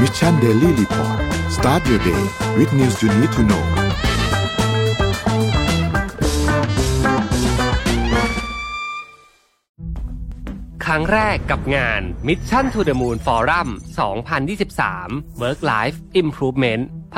Mission Daily Report start your day with news you need to know ครั้งแรกกับงาน Mission to the Moon Forum 2023 Work Life Improvement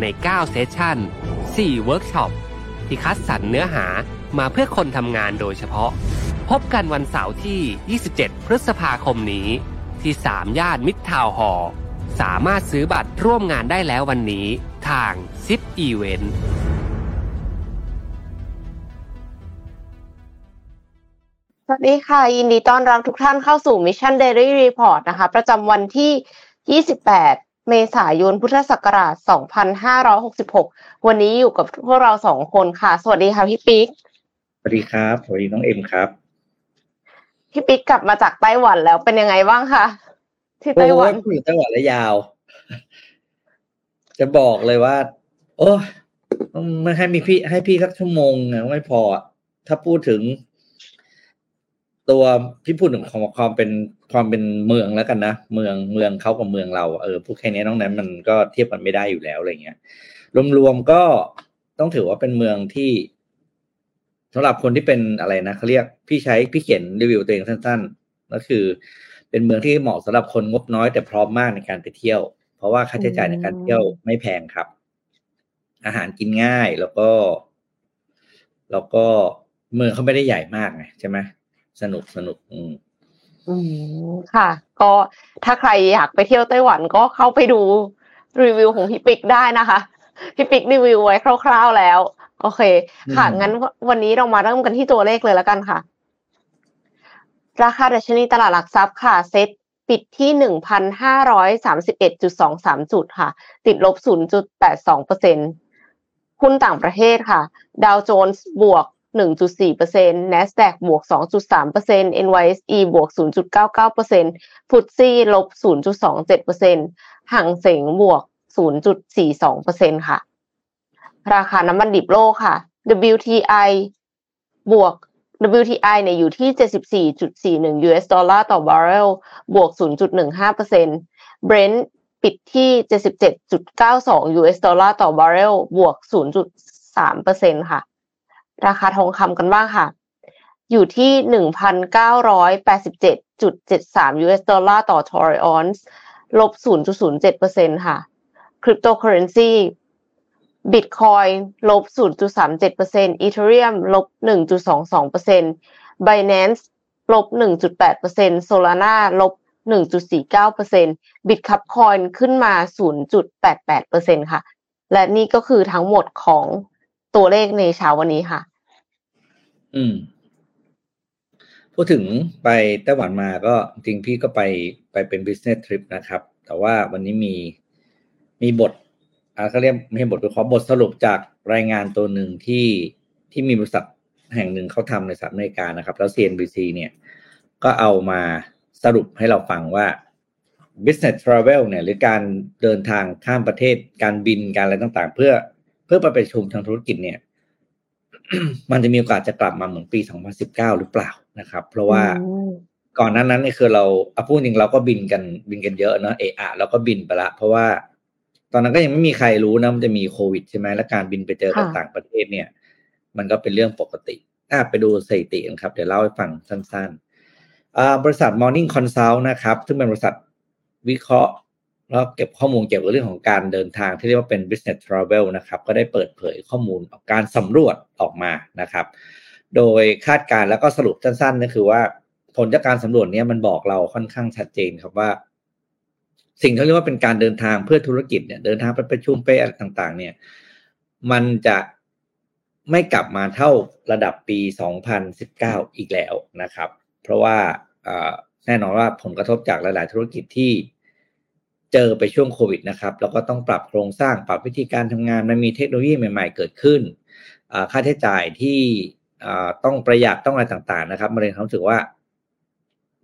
ใน 9 session 4 เวิร์กช็อป ที่คัดสรรเนื้อหามาเพื่อคนทำงานโดยเฉพาะ พบกันวันเสาร์ที่ 27 พฤษภาคมนี้ ที่ 3 ย่านมิตรทาวน์ฮอสามารถซื้อบัตรร่วมงานได้แล้ววันนี้ ทางซิปอีเวนต์สวัสดีค่ะ ยินดีต้อนรับทุกท่านเข้าสู่ Mission Daily Report นะคะ ประจำวันที่ 28 เมษายน พุทธศักราช 2566 วันนี้อยู่กับพวกเราสองคนค่ะ สวัสดีค่ะพี่ปิ๊ก สวัสดีครับ สวัสดีน้องเอ็มครับ พี่ปิ๊กกลับมาจากไต้หวันแล้วเป็นยังไงบ้างคะที่ไต้หวันโอ้ยอยู่ไต้หวันแล้วยาว จะบอกเลยว่า โอ้ไม่ให้มีพี่ให้พี่สักชั่วโมงอะไม่พออะถ้าพูดถึง ตัวพี่พูดถึงของความเป็นความเป็นเมืองแล้วกันนะเมืองเมืองเขากับเมืองเราเออพูดแค่นี้น้องนั้นมันก็เทียบกันไม่ได้อยู่แล้วอะไรเงี้ยรวมๆก็ต้องถือว่าเป็นเมืองที่สำหรับคนที่เป็นอะไรนะเขาเรียกพี่ใช้พี่เขียนรีวิวตัวเองสั้นๆ ก็คือ เป็นเมืองที่เหมาะสำหรับคนงบน้อย แต่พร้อมมากในการไปเที่ยว เพราะว่าค่าใช้จ่ายในการเที่ยวไม่แพงครับ อาหารกินง่ายแล้วก็ แล้วก็เมืองเขาไม่ได้ใหญ่มากไงใช่ไหม สนุกสนุกอืมอืมค่ะ ก็ถ้าใครอยากไปเที่ยวไต้หวันก็เข้าไปดูรีวิวของพี่ปิ๊กได้นะคะพี่ปิ๊กรีวิวไว้คร่าว ๆแล้ว โอเค ค่ะอืมงั้นวันนี้เรามาเริ่มกันที่ตัวเลขเลยแล้วกันค่ะ ราคาดัชนีตลาดหลักทรัพย์ค่ะ เซ็ตปิดที่หนึ่งพันห้าร้อยสามสิบเอ็ดจุดสองสามจุดค่ะ ติดลบศูนย์จุดแปดสองเปอร์เซ็นหุ้นต่างประเทศค่ะ ดาวโจนส์บวก 1.4% NASDAQ บวก 2.3% NYSE บวก 0.99%ฟุตซี่ลบ 0.27%ห่างเสงบวก 0.42%ค่ะ ราคาน้ำมันดิบโลกค่ะ WTI บวก WTI เนี่ยอยู่ที่ 74.41 US ดอลลาร์ต่อบาร์เรล บวก 0.15% Brent ปิดที่ 77.92 US ดอลลาร์ต่อบาร์เรล บวก 0.3%ค่ะ ราคาทองคำกันบ้างค่ะ อยู่ที่หนึ่งพันเก้าร้อยแปดสิบเจ็ดจุดเจ็ดสาม US ดอลลาร์ต่อทรอยออนซ์ลบศูนย์จุดศูนย์เจ็ดเปอร์เซ็นต์ค่ะ cryptocurrency Bitcoin ลบศูนย์จุดสามเจ็ดเปอร์เซ็นต์ Ethereum ลบหนึ่งจุดสองสองเปอร์เซ็นต์บ i แนนซ์ลบหนึ่งจุดแปดเปอร์เซ็นต์ Solana ลบหนึ่งจุดสี่เก้าเปอร์เซ็นต์ Bitkub Coin ขึ้นมาศูนย์จุดแปดแปดเปอร์เซ็นต์ค่ะ และนี่ก็คือทั้งหมดของ ตัวเลขในเช้าวันนี้ค่ะ อืม พูดถึงไปไต้หวันมาก็จริงพี่ก็ไปไปเป็น business trip นะครับ แต่ว่าวันนี้มีมีบทอ่าเขาเรียกไม่ใช่บทวิเคราะห์บทสรุปจากรายงานตัวหนึ่งที่ที่มีบริษัทแห่งหนึ่งเขาทำในสหรัฐอเมริกานะครับ แล้ว CNBC เนี่ย ก็เอามาสรุปให้เราฟังว่า business travel เนี่ย หรือการเดินทางข้ามประเทศการบินการอะไรต่างๆ เพื่อ เพื่อไปประชุมทางธุรกิจเนี่ย มันจะมีโอกาสจะกลับมาเหมือนปี 2019 หรือเปล่านะครับ เพราะว่าอืมก่อนหนั้นนั้นเนี่ยคือเราเอาพูดจริงเราก็บินกันบินกันเยอะเนอะเอะอะเราก็บินไปละ เพราะว่า ตอนนั้นก็ยังไม่มีใครรู้นะมันจะมีโควิดใช่ไหมและการบินไปเจอกับค่ะต่างประเทศเนี่ย มันก็เป็นเรื่องปกติอะไปดูสถิติกันครับ เดี๋ยวเล่าให้ฟังสั้นๆอ่าบริษัท Morning Consult นะครับ ซึ่งเป็นบริษัทวิเคราะห์ แล้วเก็บข้อมูลเกี่ยวกับเรื่องของการเดินทางที่เรียกว่าเป็น business travel นะครับ ก็ได้เปิดเผยข้อมูลการสำรวจออกมานะครับ โดยคาดการณ์แล้วก็สรุปสั้นๆก็คือว่าผลจากการสำรวจนี้มันบอกเราค่อนข้างชัดเจนครับว่า สิ่งที่เรียกว่าเป็นการเดินทางเพื่อธุรกิจเนี่ยเดินทางไปประชุมไปอะไรต่าง ๆ เนี่ย มันจะไม่กลับมาเท่าระดับปี 2019 อีกแล้วนะครับ เพราะว่าแน่นอนว่าผลกระทบจากหลาย ๆ ธุรกิจที่ เจอไปช่วงโควิดนะครับแล้วก็ต้องปรับโครงสร้างปรับวิธีการทำงานมันมีเทคโนโลยีใหม่ ๆ เกิดขึ้น ค่าใช้จ่ายที่ต้องประหยัดต้องอะไรต่างๆ นะครับมาเลยนรู้สึกว่า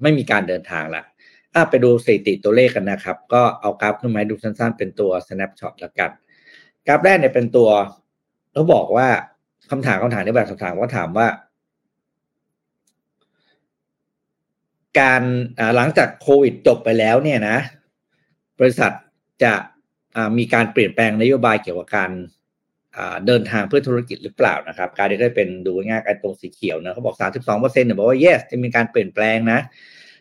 ไม่มีการเดินทางละไปดูสถิติตัวเลขกันนะครับ ก็เอากราฟขึ้นมาดูสั้นๆ เป็นตัว snapshot แล้วกัน กราฟแรกเนี่ยเป็นตัวเขาบอกว่าคำถามคำถามในแบบคำถามว่าถามว่า การหลังจากโควิดจบไปแล้วเนี่ยนะ บริษัทจะมีการเปลี่ยนแปลงนโยบายเกี่ยวกับการเดินทางเพื่อธุรกิจหรือเปล่านะครับ การที่ได้เป็นดูง่ายๆไอ้ตรงสีเขียวนะเขาบอก 32เปอร์เซ็นต์เนี่ยบอกว่า yes จะมีการเปลี่ยนแปลงนะ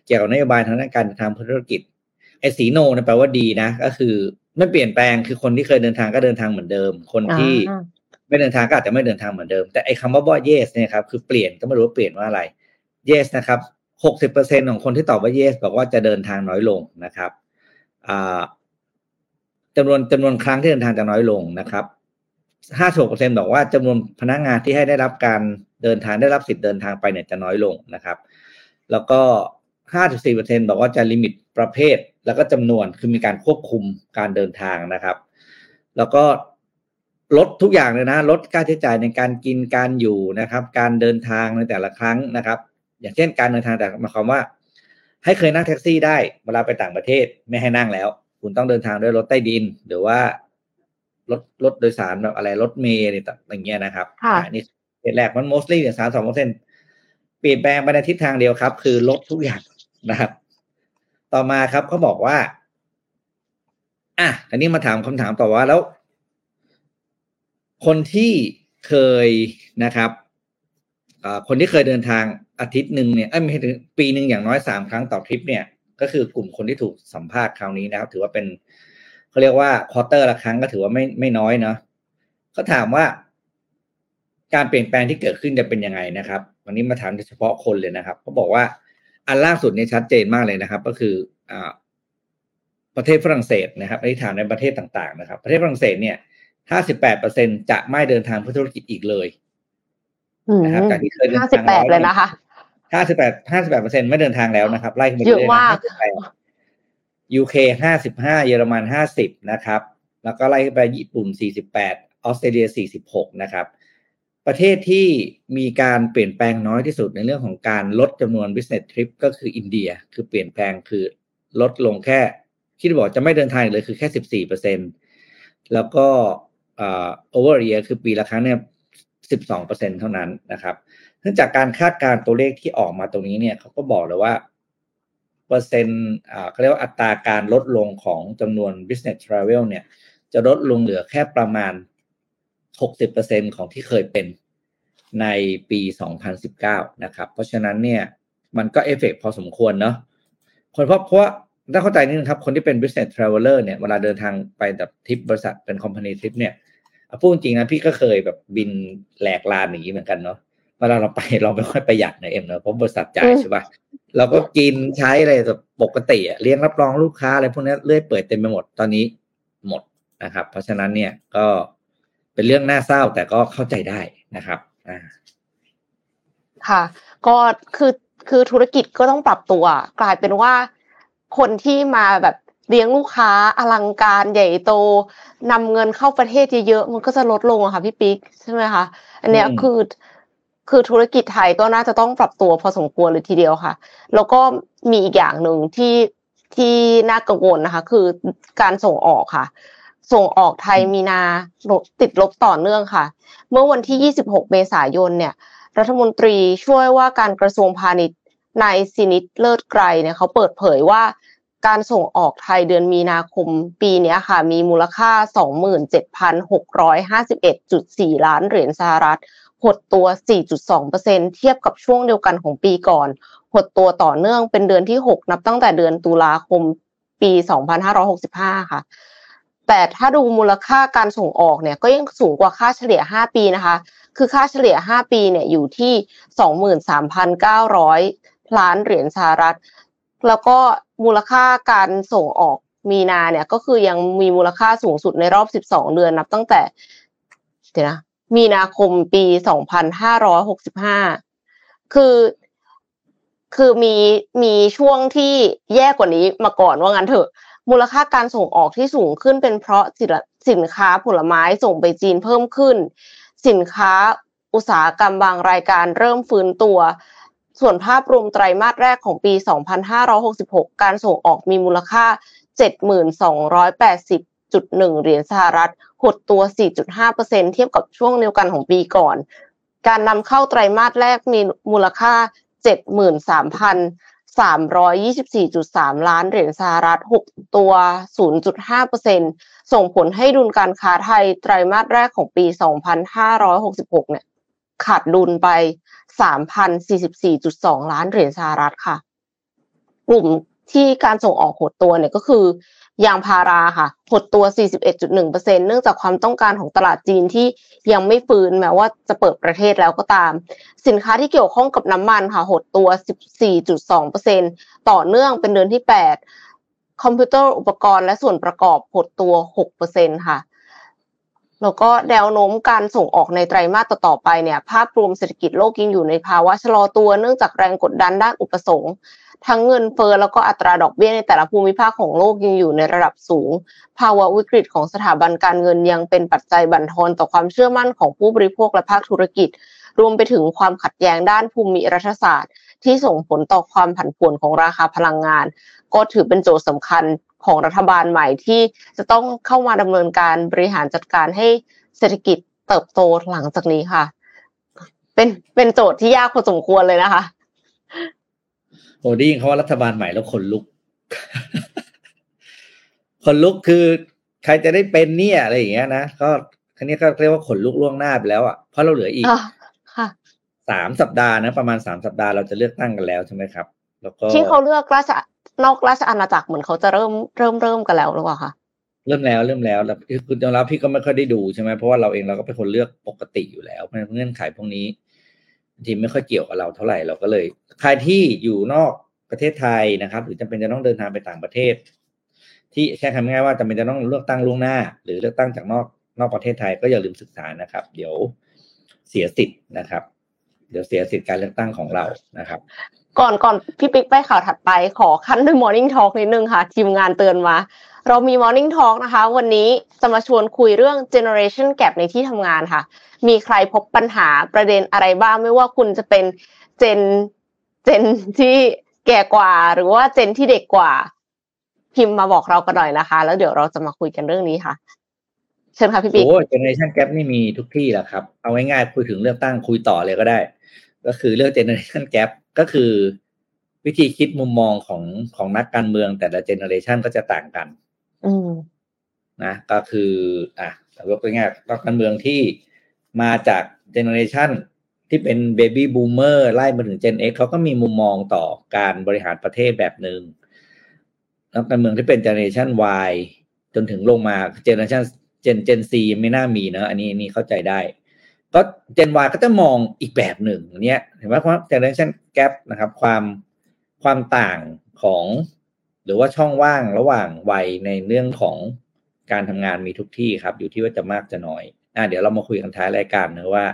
เกี่ยวกับนโยบายทางด้านการเดินทางเพื่อธุรกิจไอ้สีโนนะแปลว่าดีนะ ก็คือไม่เปลี่ยนแปลงคือคนที่เคยเดินทางก็เดินทางเหมือนเดิม คนที่ไม่เดินทางก็อาจจะไม่เดินทางเหมือนเดิม แต่ไอ้คำว่าว่า yes เนี่ยครับคือเปลี่ยนก็ไม่รู้ว่าเปลี่ยนว่าอะไร yes นะครับหกสิบเปอร์เซ็นของคนที่ตอบว่า yes บอกว่าจะเดินทางน้อยลงนะครับ จำนวนจำนวนครั้งที่เดินทางจะน้อยลงนะครับห้าสิบเปอร์เซ็นบอกว่าจำนวนพนักงานที่ให้ได้รับการเดินทางได้รับสิทธิ์เดินทางไปเนี่ยจะน้อยลงนะครับ แล้วก็ห้าสิบสี่เปอร์เซ็นบอกว่าจะลิมิตประเภท แล้วก็จำนวนคือมีการควบคุมการเดินทางนะครับ แล้วก็ลดทุกอย่างเลยนะ ลดค่าใช้จ่ายในการกินการอยู่นะครับ การเดินทางในแต่ละครั้งนะครับ อย่างเช่นการเดินทางแต่หมายความว่า ให้เคยนั่งแท็กซี่ได้เวลาไปต่างประเทศไม่ให้นั่งแล้ว คุณต้องเดินทางด้วยรถใต้ดิน หรือว่ารถรถโดยสารแบบอะไรรถเมล์อะไรอย่างเงี้ยนะครับอันี่เหตุแรกมัน mostly เนี่ยสามสองเปอร์เซ็นเปลี่ยนแปลงไปในทิศทางเดียวครับ คือลดทุกอย่างนะครับ ต่อมาครับเขาบอกว่า อะอันนี้มาถามคำถามต่อว่าแล้ว คนที่เคยนะครับคนที่เคยเดินทาง อาทิตย์หนึ่งเนี่ยไม่ถึงปีหนึ่งอย่างน้อยสามครั้งต่อทริปเนี่ย ก็คือกลุ่มคนที่ถูกสัมภาษณ์คราวนี้นะครับ ถือว่าเป็นเขาเรียกว่าควอเตอร์ละครั้งก็ถือว่าไม่ไม่น้อยเนาะเขาถามว่า การเปลี่ยนแปลงที่เกิดขึ้นจะเป็นยังไงนะครับ วันนี้มาถามเฉพาะคนเลยนะครับเขาบอกว่าอันล่าสุดเนี่ยชัดเจนมากเลยนะครับ ก็คืออ่าประเทศฝรั่งเศสนะครับอันนี้ถามในประเทศต่างๆนะครับ ประเทศฝรั่งเศสเนี่ยห้าสิบแปดเปอร์เซ็นจะไม่เดินทางเพื่อธุรกิจอีกเลยนะครับจากที่เคยเดินทางห้าสิบแปดเลยนะคะ ห้าสิบแปดห้าสิบแปดเปอร์เซ็นไม่เดินทางแล้วนะครับ ไล่ขึ้นไปเยอะมากยูเคห้าสิบห้าเยอรมันห้าสิบนะครับ แล้วก็ไล่ไปญี่ปุ่นสี่สิบแปดออสเตรเลียสี่สิบหกนะครับ ประเทศที่มีการเปลี่ยนแปลงน้อยที่สุดในเรื่องของการลดจำนวน business trip ก็คืออินเดีย คือเปลี่ยนแปลงคือลดลงแค่ที่บอกจะไม่เดินทางเลยคือแค่สิบสี่เปอร์เซ็นแล้วก็อ่า over year คือปีละครั้งเนี่ยสิบสองเปอร์เซ็นเท่านั้นนะครับ เนื่องจากการคาดการตัวเลขที่ออกมาตรงนี้เนี่ยเขาก็บอกเลยว่า เปอร์เซ็นต์เขาเรียกว่าอัตราการลดลงของจำนวน business travel เนี่ย จะลดลงเหลือแค่ประมาณ 60%ของที่เคยเป็นในปี 2019 นะครับ เพราะฉะนั้นเนี่ยมันก็เอฟเฟกพอสมควรเนาะคนเพราะเพราะต้องเข้าใจนิดนึงครับ คนที่เป็น business traveler เนี่ย เวลาเดินทางไปแบบทริปบริษัทเป็น company trip เนี่ยพูดจริงนะพี่ก็เคยแบบบินแหลกลานอย่างนี้เหมือนกันเนาะ เวลาเราไปเราไม่ค่อยประหยัดนะเอ็มเนอะเพราะบริษัทจ่ายใช่ป่ะเราก็กินใช้อะไรแบบปกติอะเลี้ยงรับรองลูกค้าอะไรพวกนี้เลื่อยเปิดเต็มไปหมดตอนนี้หมดนะครับ เพราะฉะนั้นเนี่ยก็เป็นเรื่องน่าเศร้าแต่ก็เข้าใจได้นะครับอ่าค่ะ ก็คือคือธุรกิจก็ต้องปรับตัว กลายเป็นว่าคนที่มาแบบเลี้ยงลูกค้าอลังการใหญ่โตนำเงินเข้าประเทศเยอะๆมันก็จะลดลงอะค่ะพี่ปิ๊กใช่ไหมคะอันเนี้ยคือ คือธุรกิจไทยก็น่าจะต้องปรับตัวพอสมควรเลยทีเดียวค่ะ แล้วก็มีอีกอย่างหนึ่งที่ที่น่ากังวลนะคะ คือการส่งออกค่ะ ส่งออกไทยมีนาติดลบต่อเนื่องค่ะ เมื่อวันที่ 26 เมษายนเนี่ย รัฐมนตรีช่วยว่าการกระทรวงพาณิชย์นายสินิตเลิศไกรเนี่ยเขาเปิดเผยว่าการส่งออกไทยเดือนมีนาคมปีนี้ค่ะ มีมูลค่า 27,651.4 ล้านเหรียญสหรัฐ หดตัว 4.2%เทียบกับช่วงเดียวกันของปีก่อน หดตัวต่อเนื่องเป็นเดือนที่ 6 นับตั้งแต่เดือนตุลาคมปี 2565 ค่ะ แต่ถ้าดูมูลค่าการส่งออกเนี่ยก็ยังสูงกว่าค่าเฉลี่ย 5 ปีนะคะ คือค่าเฉลี่ย 5 ปีเนี่ยอยู่ที่ 23,900 ล้านเหรียญสหรัฐ แล้วก็มูลค่าการส่งออกมีนาเนี่ยก็คือยังมีมูลค่าสูงสุดในรอบ 12 เดือนนับตั้งแต่เดี๋ยวนะ มีนาคมปี 2565 คือ คือมี มีช่วงที่แย่กว่านี้มาก่อนว่างั้นเถอะ มูลค่าการส่งออกที่สูงขึ้นเป็นเพราะสินค้าผลไม้ส่งไปจีนเพิ่มขึ้น สินค้าอุตสาหกรรมบางรายการเริ่มฟื้นตัว ส่วนภาพรวมไตรมาสแรกของปี 2566 การส่งออกมีมูลค่า 72,80 7280.1เหรียญสหรัฐ หดตัว 4.5%เทียบกับช่วงเดียวกันของปีก่อน การนำเข้าไตรมาสแรกมีมูลค่า 73,324.3 ล้านเหรียญสหรัฐ 6 ตัว 0.5%ส่งผลให้ดุลการค้าไทยไตรมาสแรกของปี 2566 เนี่ยขาดดุลไป 3,044.2 ล้านเหรียญสหรัฐค่ะ กลุ่มที่การส่งออกหดตัวเนี่ยก็คือ ยางพาราค่ะ หดตัว 41.1%เนื่องจากความต้องการของตลาดจีนที่ยังไม่ฟื้นแม้ว่าจะเปิดประเทศแล้วก็ตาม สินค้าที่เกี่ยวข้องกับน้ำมันค่ะหดตัว 14.2%ต่อเนื่องเป็นเดือนที่ 8 คอมพิวเตอร์อุปกรณ์และส่วนประกอบหดตัว 6%ค่ะแล้วก็แนวโน้มการส่งออกในไตรมาสต่อๆไปเนี่ย ภาพรวมเศรษฐกิจโลกยังอยู่ในภาวะชะลอตัวเนื่องจากแรงกดดันด้านอุปสงค์ ทั้งเงินเฟอ้อแล้วก็อัตราดอกเบี้ยในแต่ละภูมิภาคของโลกยังอยู่ในระดับสูง ภาวะวิกฤตของสถาบันการเงินยังเป็นปัจจัยบั่นทอนต่อความเชื่อมั่นของผู้บริโภคและภาคธุรกิจ รวมไปถึงความขัดแย้งด้านภูมิรัฐศาสตร์ ที่ส่งผลต่อความผันผวนของราคาพลังงาน ก็ถือเป็นโจทย์สำคัญของรัฐบาลใหม่ที่จะต้องเข้ามาดำเนินการบริหารจัดการให้เศรษฐกิจเติบโตหลังจากนี้ค่ะ เป็นเป็นโจทย์ที่ยากพอสมควรเลยนะคะ โอ้ได้ยินเขาว่ารัฐบาลใหม่แล้วคนลุก คนลุกคือใครจะได้เป็นเนี่ยอะไรอย่างเงี้ยนะก็คันนี้ก็เรียกว่าขนลุกล่วงหน้าไปแล้วอะเพราะเราเหลืออีกสามสัปดาห์นะ ประมาณสามสัปดาห์เราจะเลือกตั้งกันแล้วใช่ไหมครับ แล้วก็ที่เขาเลือกราชนอกราชอาณาจักรเหมือนเขาจะเริ่มเริ่มเริ่มกันแล้วหรือเปล่าคะเริ่มแล้วเริ่มแล้วแล้วคุณยอมรับพี่ก็ไม่ค่อยได้ดูใช่ไหมเพราะว่าเราเองเราก็เป็นคนเลือกปกติอยู่แล้วเงื่อนไขพวกนี้ ทีไม่ค่อยเกี่ยวกับเราเท่าไหร่เราก็เลย ใครที่อยู่นอกประเทศไทยนะครับ หรือจำเป็นจะต้องเดินทางไปต่างประเทศ ที่แค่คำง่ายว่าจำเป็นจะต้องเลือกตั้งล่วงหน้า หรือเลือกตั้งจากนอกนอกประเทศไทยก็อย่าลืมศึกษานะครับ เดี๋ยวเสียสิทธิ์นะครับ เดี๋ยวเสียสิทธิ์การเลือกตั้งของเรานะครับ ก่อนก่อนพี่ปิ๊กไปข่าวถัดไปขอขั้นด้วย Morning Talk นิดนึงค่ะ ทีมงานเตือนมา เรามี Morning Talk นะคะ วันนี้จะมาชวนคุยเรื่อง generation gap ในที่ทำงานค่ะ มีใครพบปัญหาประเด็นอะไรบ้าง ไม่ว่าคุณจะเป็นเจนเจนที่แก่กว่า หรือว่าเจนที่เด็กกว่า พิมพ์มาบอกเรากันหน่อยนะคะ แล้วเดี๋ยวเราจะมาคุยกันเรื่องนี้ค่ะ เชิญค่ะพี่ปิ๊กโอ้ generation gap นี่มีทุกที่แหละครับ เอาง่ายๆคุยถึงเลือกตั้งคุยต่อเลยก็ได้ ก็คือเรื่อง generation gap ก็คือวิธีคิดมุมมองของของนักการเมืองแต่ละ generation ก็จะต่างกัน นะก็คืออะยกตัวอย่างนักการเมืองที่มาจาก generation ที่เป็น baby boomer ไล่มาถึง Gen X เขาก็มีมุมมองต่อการบริหารประเทศแบบหนึ่งนักการเมืองที่เป็นเจเนอเรชัน Y จนถึงลงมา generation Gen Gen Z ไม่น่ามีนะอันนี้นี่เข้าใจได้ ก็ Gen Y ก็จะมองอีกแบบหนึ่งเนี้ยเห็นไหมว่า generation gap นะครับความความต่างของ หรือว่าช่องว่างระหว่างวัยในเรื่องของการทำงานมีทุกที่ครับ อยู่ที่ว่าจะมากจะน้อยอ่าเดี๋ยวเรามาคุยกันท้ายรายการนะว่า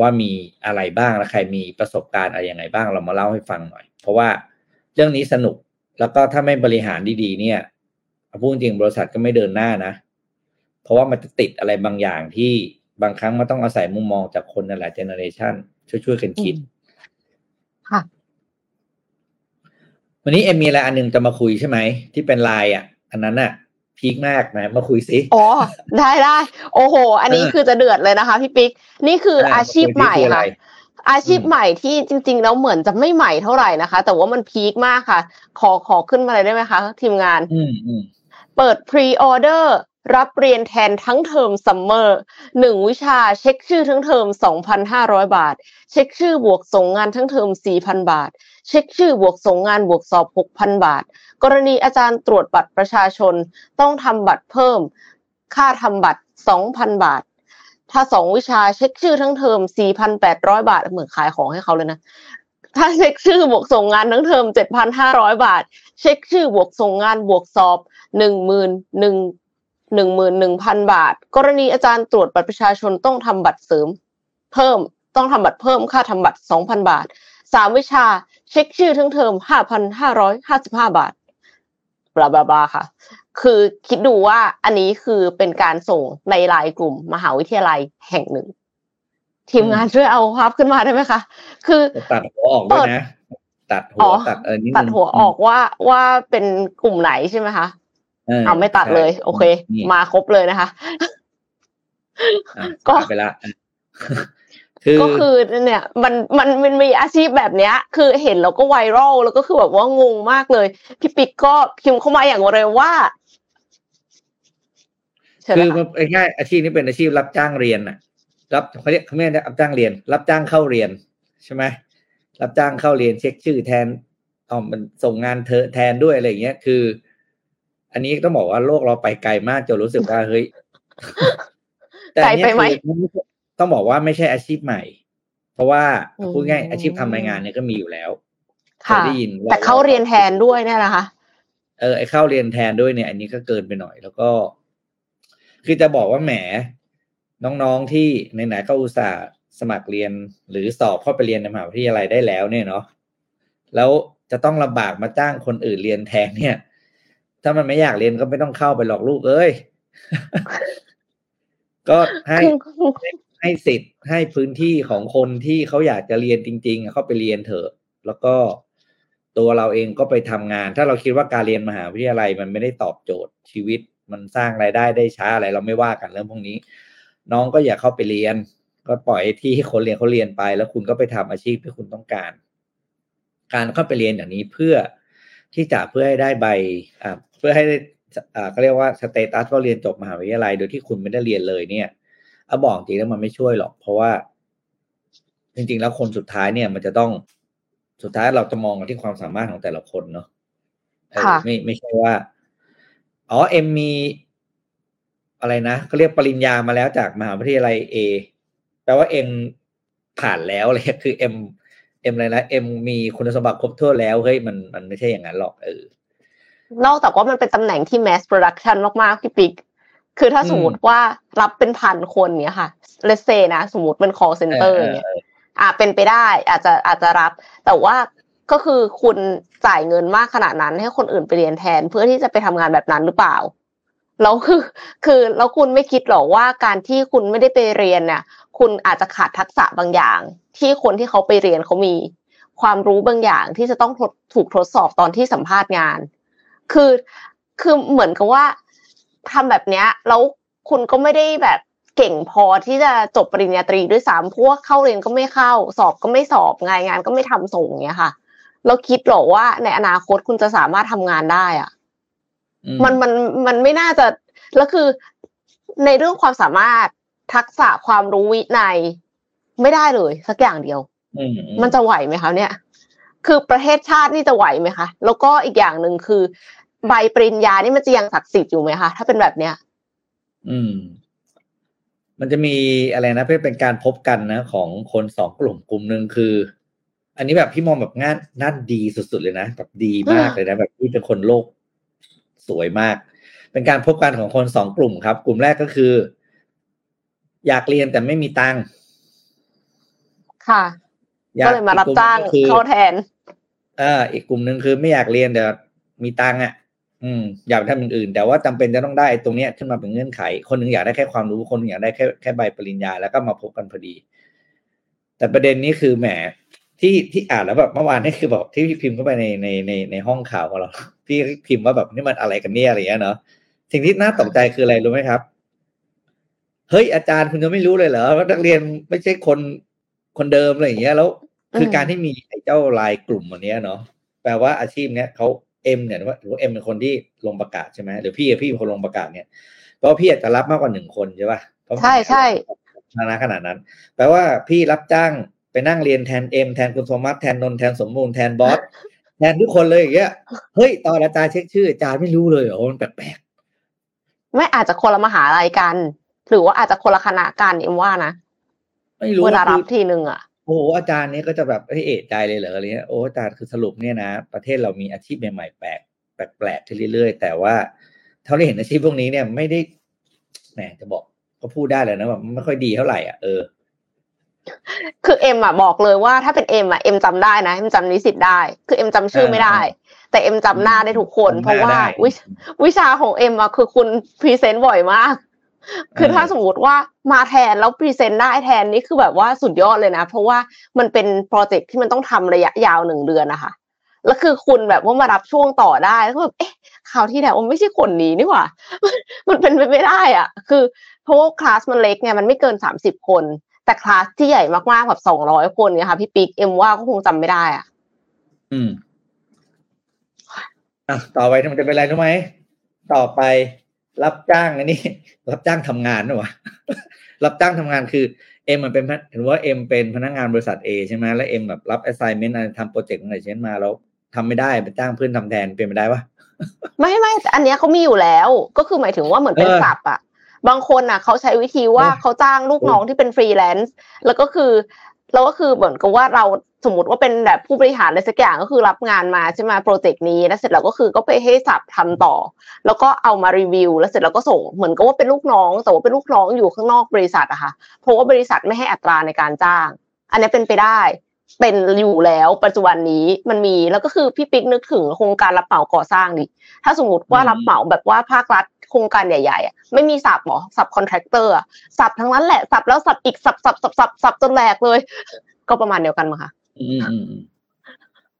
ว่ามีอะไรบ้างและใครมีประสบการณ์อะไรยังไงบ้างเรามาเล่าให้ฟังหน่อย เพราะว่าเรื่องนี้สนุกแล้วก็ถ้าไม่บริหารดีๆ เนี่ยพูดจริงบริษัทก็ไม่เดินหน้านะ เพราะว่ามันจะติดอะไรบางอย่างที่บางครั้งมันต้องอาศัยมุมมองจากคนในหลายเจเนอเรชันช่วยๆกันคิดค่ะ วันนี้เอ็มมีอะไรอันหนึ่งจะมาคุยใช่ไหม ที่เป็นไลน์อะ อันนั้นอะพีคมากนะมาคุยสิอ๋อได้ได้โอ้โห อันนี้คือจะเดือดเลยนะคะพี่ปิ๊กนี่คืออาชีพใหม่ค่ะอาชีพใหม่ที่จริงๆแล้วเหมือนจะไม่ใหม่เท่าไหร่นะคะ แต่ว่ามันพีคมากค่ะ ขอขอขึ้นมาเลยได้ไหมคะ ทีมงานเปิดพรีออเดอร์รับเรียนแทนทั้งเทอมซัมเมอร์หนึ่งวิชาเช็คชื่อทั้งเทอมสองพันห้าร้อยบาท เช็คชื่อบวกส่งงานทั้งเทอมสี่พันบาท เช็คชื่อบวกส่งงานบวกสอบหกพันบาท กรณีอาจารย์ตรวจบัตรประชาชน ต้องทำบัตรเพิ่ม ค่าทำบัตรสองพันบาท ถ้าสองวิชาเช็คชื่อทั้งเทอมสี่พันแปดร้อยบาท เหมือนขายของให้เขาเลยนะถ้าเช็คชื่อบวกส่งงานทั้งเทอมเจ็ดพันห้าร้อยบาท เช็คชื่อบวกส่งงานบวกสอบหนึ่งหมื่นหนึ่งหนึ่งหมื่นหนึ่งพันบาท กรณีอาจารย์ตรวจบัตรประชาชนต้องทำบัตรเสริม เพิ่มต้องทำบัตรเพิ่มค่าทำบัตรสองพันบาท สามวิชา เช็คชื่อทั้งเทอมห้าพันห้าร้อยห้าสิบห้าบาทบลาบลาบลาค่ะ คือคิดดูว่าอันนี้คือเป็นการส่งในไลน์กลุ่มมหาวิทยาลัยแห่งหนึ่ง ทีมงานช่วยเอาภาพขึ้นมาได้ไหมคะ คือตัดหัวออกด้วยนะ ตัดหัอ๋วอตัดเออนิดนึงตัดหัวออกว่าว่าเป็นกลุ่มไหนใช่ไหมคะเอาไม่ตัดเลย โอเคนี่มาครบเลยนะคะอะก็ตัดไปละ คือก็คือเนี่ยมันมันมันมีอาชีพแบบเนี้ย คือเห็นแล้วก็ไวรัลแล้วก็คือแบบว่างงมากเลย พี่ปิ๊กก็พิมพ์เข้ามาอย่างเร็วว่าเชิญคือเลยมัค่ะนง่ายๆอาชีพนี้เป็นอาชีพรับจ้างเรียนน่ะ รับเขาเรียกเขาไม่ได้รับจ้างเรียน รับจ้างเข้าเรียนใช่ไหมรับจ้างเข้าเรียนเช็คชื่อแทนเอามันส่งงานเธอแทนด้วยอะไรอย่างเงี้ย คือ อันนี้ต้องบอกว่าโลกเราไปไกลมากจนรู้สึกว่าเฮ้ยแต่อันเนี้ยไกลไปไหมคือ ต้องบอกว่าไม่ใช่อาชีพใหม่ เพราะว่าอืมพูดง่ายอาชีพทำรายงานเนี่ยก็มีอยู่แล้วเคยค่ะได้ยินว่แต่เข้าเรียนแทนด้วยเนี่ยนะคะ เออไอเข้าเรียนแทนด้วยเนี่ย อันนี้ก็เกินไปหน่อย แล้วก็ คือจะบอกว่าแหม น้องๆที่ไหนๆก็อุตส่าห์สมัครเรียนหรือสอบเข้าไปเรียนในมหาวิทยาลัยได้แล้วเนี่ยเนาะแล้วจะต้องลำบากมาจ้างคนอื่นเรียนแทนเนี่ย ถ้ามันไม่อยากเรียนก็ไม่ต้องเข้าไปหรอกลูกเอ้ย ก็ให้ ให้สิทธิ์ให้พื้นที่ของคนที่เขาอยากจะเรียนจริง ๆ เขาไปเรียนเถอะ แล้วก็ตัวเราเองก็ไปทำงาน ถ้าเราคิดว่าการเรียนมหาวิทยาลัยมันไม่ได้ตอบโจทย์ชีวิต มันสร้างรายได้ได้ช้าอะไร เราไม่ว่ากันเรื่องพวกนี้ น้องก็อย่าเข้าไปเรียน ก็ปล่อยให้ที่คนเรียนเขาเรียนไป แล้วคุณก็ไปทำอาชีพที่คุณต้องการ การเข้าไปเรียนอย่างนี้เพื่อที่จะเพื่อให้ได้ใบอ่าเพื่อให้อ่าก็เรียกว่า status ก็เรียนจบมหาวิทยาลัยโดยที่คุณไม่ได้เรียนเลยเนี่ย เอาบอกจริงแล้วมันไม่ช่วยหรอก เพราะว่า จริง ๆ แล้วคนสุดท้ายเนี่ย มันจะต้องสุดท้ายเราจะมองกันที่ความสามารถของแต่ละคนเนาะเออค่ะไม่ไม่ใช่ว่า อ๋อเอ็มมีอะไรนะเขาเรียกปริญญามาแล้วจากมหาวิทยาลัยเอแปลว่าเอ็มผ่านแล้วเลยคือเอ็มเอ็มอะไรนะเอ็มมีคุณสมบัติครบถ้วนแล้วเฮ้ยมันมันไม่ใช่อย่างนั้นหรอกเออนอกจากว่ามันเป็นตำแหน่งที่ mass production มาก ๆ พี่ปิ๊ก คือถ้าอืมสมมติว่ารับเป็นพันคนเนี้ยค่ะ let's say นะสมมติเป็น call center อย่างเงี้ยอ่าเป็นไปได้อาจจะอาจจะรับ แต่ว่าก็คือคุณจ่ายเงินมากขนาดนั้น ให้คนอื่นไปเรียนแทนเพื่อที่จะไปทำงานแบบนั้นหรือเปล่าแล้วคือคือแล้วคุณไม่คิดหรอว่าการที่คุณไม่ได้ไปเรียนเนี่ย คุณอาจจะขาดทักษะบางอย่าง ที่คนที่เขาไปเรียนเขามี ความรู้บางอย่างที่จะต้องทดถูกทดสอบตอนที่สัมภาษณ์งาน คือคือเหมือนกับว่า ทำแบบเนี้ยแล้วคุณก็ไม่ได้แบบเก่งพอที่จะจบปริญญาตรีด้วยซ้ำเพราะว่าเข้าเรียนก็ไม่เข้า สอบก็ไม่สอบงานงานก็ไม่ทำส่งเงี้ยค่ะแล้วคิดหรอว่าในอนาคตคุณจะสามารถทำงานได้อะอืมันมันมันไม่น่าจะแล้วคือในเรื่องความสามารถทักษะความรู้วินัยไม่ได้เลย สักอย่างเดียวอืมอืมันจะไหวไหมคะเนี่ย คือประเทศชาตินี่จะไหวไหมคะ แล้วก็อีกอย่างหนึ่งคือ ใบปริญญานี่มันจะยังศักดิ์สิทธิ์อยู่ไหมคะ ถ้าเป็นแบบเนี้ย อืม มันจะมีอะไรนะเพื่อเป็นการพบกันนะ ของคนสองกลุ่มกลุ่มหนึ่งคือ อันนี้แบบพี่มองแบบงานน่านดีสุดๆเลยนะแบบดีมากเลยนะแบบที่เป็นคนโลกสวยมาก เป็นการพบกันของคนสองกลุ่มครับ กลุ่มแรกก็คือ อยากเรียนแต่ไม่มีตังค์ค่ะอยก็เลยมารับอีกกลุ่จ้างหนึ่คือเข้าแทน เอออีกกลุ่มหนึ่งคือไม่อยากเรียนแต่มีตังค์อะ อืมอยากทำอย่างอื่น แต่ว่าจำเป็นจะต้องได้ตรงเนี้ยขึ้นมาเป็นเงื่อนไข คนหนึ่งอยากได้แค่ความรู้คนหนึ่งอยากได้แค่แค่ใบปริญญาแล้วก็มาพบกันพอดี แต่ประเด็นนี้คือแหมที่ที่อ่านแล้วแบบเมื่อวานนี่คือแบบที่พิมพ์เข้าไปในในในในห้องข่าวของเราพี่พิมพ์ว่าแบบนี่มันอะไรกันเนี่ยอะไรอย่างเงี้ยเนาะสิ่งที่น่าตกใจคืออะไรรู้ไหมครับเฮ้ยอาจารย์คุณจะไม่รู้เลยเหรอว่านักเรียนไม่ใช่คนคนเดิมอะไรอย่างเงี้ยแล้ว คือการที่มีไอ้เจ้าไลน์กลุ่มอันเนี้ยเนาะแปลว่าอาชีพเนี้ยเขา เอ็มเนี่ยว่าถือว่าเอ็มเป็นคนที่ลงประกาศใช่ไหมหรือพี่อะพี่เป็นคนลงประกาศเนี่ยเพราะพี่อาจจะรับมากกว่าหนึ่งคนใช่ป่ะเพราะใช่ใช่ฐานะขนาดนั้น แปลว่าพี่รับจ้างไปนั่งเรียนแทนเอ็มแทนคุณโทมัสแทนนนท์แทนสมบูรณ์แทนบอสแทนทุกคนเลยอย่างเงี้ยเฮ้ยตอนอาจารย์เช็คชื่ออาจารย์ไม่รู้เลยเหรอว่ามันแปลกไม่อาจจะคนละมหาลัยกัน หรือว่าอาจจะคนละคณะกันเอ็มว่านะๆไม่รู้เวลาคืรับอทีนึงอะ โอ้โหอาจารย์เนี้ยก็จะแบบเฮ้ยเอะใจเลยเหรออะไรเงี้ยโอ้อาจารย์คือสรุปเนี่ยนะ ประเทศเรามีอาชีพใหม่ๆแปลกแปลกๆขึ้นเรื่อยๆแต่ว่าเท่าที่เห็นอาชีพพวกนี้เนี่ยไม่ได้แหมจะบอกก็พูดได้เลยนะแบบไม่ค่อยดีเท่าไหร่อะเออคือเอ็มอะบอกเลยว่าถ้าเป็นเอ็มอะเอ็มจำได้นะเอ็มจำนิสิตได้ คือเอ็มจำชื่อไม่ได้อ่าแต่เอ็มจำหน้าได้ทุกคนจำหน้าเพราะว่าได้วิชวิชาของเอ็มอะคือคุณ present บ่อยมาก คือถ้าสมมติว่ามาแทนแล้ว present ได้แทนนี่คือแบบว่าสุดยอดเลยนะ เพราะว่ามันเป็นโปรเจกต์ที่มันต้องทำระยะยาวหนึ่งเดือนนะคะแล้วคือคุณแบบว่ามารับช่วงต่อได้แล้วก็แบบเอ๊ะคราวที่แล้วมันไม่ใช่คนนี้นี่หว่า มันเป็นไปไม่ได้อะ คือเพราะว่าคลาสมันเล็กไงมันไม่เกินสามสิบคน แต่คลาสที่ใหญ่มากๆแบบสองร้อยคนเนี่ยค่ะพี่ปิ๊กเอ็มว่าก็คงจำไม่ได้อะ อืมอะต่อไปมันจะเป็นอะไรรู้ไหมต่อไป รับจ้างอันนี้ รับจ้างทำงานนะวะรับจ้างทำงานคือเอ็มมันเป็นพนักเห็นว่าเอ็มเป็นพนักงานบริษัท A ใช่ไหมแล้วเอ็มแบบรับ assignment อะไรทำโปรเจกต์อะไรเช่นมาแล้วทำไม่ได้ไปจ้างเพื่อนทำแทนเป็นไปได้ปะไม่ไม่แต่อันเนี้ยเขามีอยู่แล้ว ก็คือหมายถึงว่าเหมือนเป็นเออ sub อะบางคนอะเขาใช้วิธีว่าเออเขาจ้างลูกน้องที่เป็นฟรีแลนซ์แล้วก็คือ แล้วก็คือเหมือนกับว่าเราสมมติว่าเป็นแบบผู้บริหารอะไรสักอย่างก็คือรับงานมาใช่ไหมโปรเจกต์นี้แล้วเสร็จแล้วก็คือก็ไปให้ sub ทำต่อ แล้วก็เอามารีวิว แล้วเสร็จแล้วก็ส่งเหมือนกับว่าเป็นลูกน้องแต่ว่าเป็นลูกน้องอยู่ข้างนอกบริษัทอะค่ะเพราะว่าบริษัทไม่ให้อัตราในการจ้าง อันนี้เป็นไปได้ เป็นอยู่แล้วปัจจุบันนี้มันมีแล้วก็คือพี่ปิ๊กนึกถึงโครงการรับเหมาก่อสร้างดิถ้าสมมติว่าอืมรับเหมาแบบว่าภาครัฐ โครงการใหญ่ๆอะไม่มีสับหรอสับคอนแทคเตอร์สับทั้งนั้นแหละสับแล้วสับอีกสับสับสับสับสับจนแหลกเลย ก็ประมาณเดียวกันมั้งคะอืมอืมอืม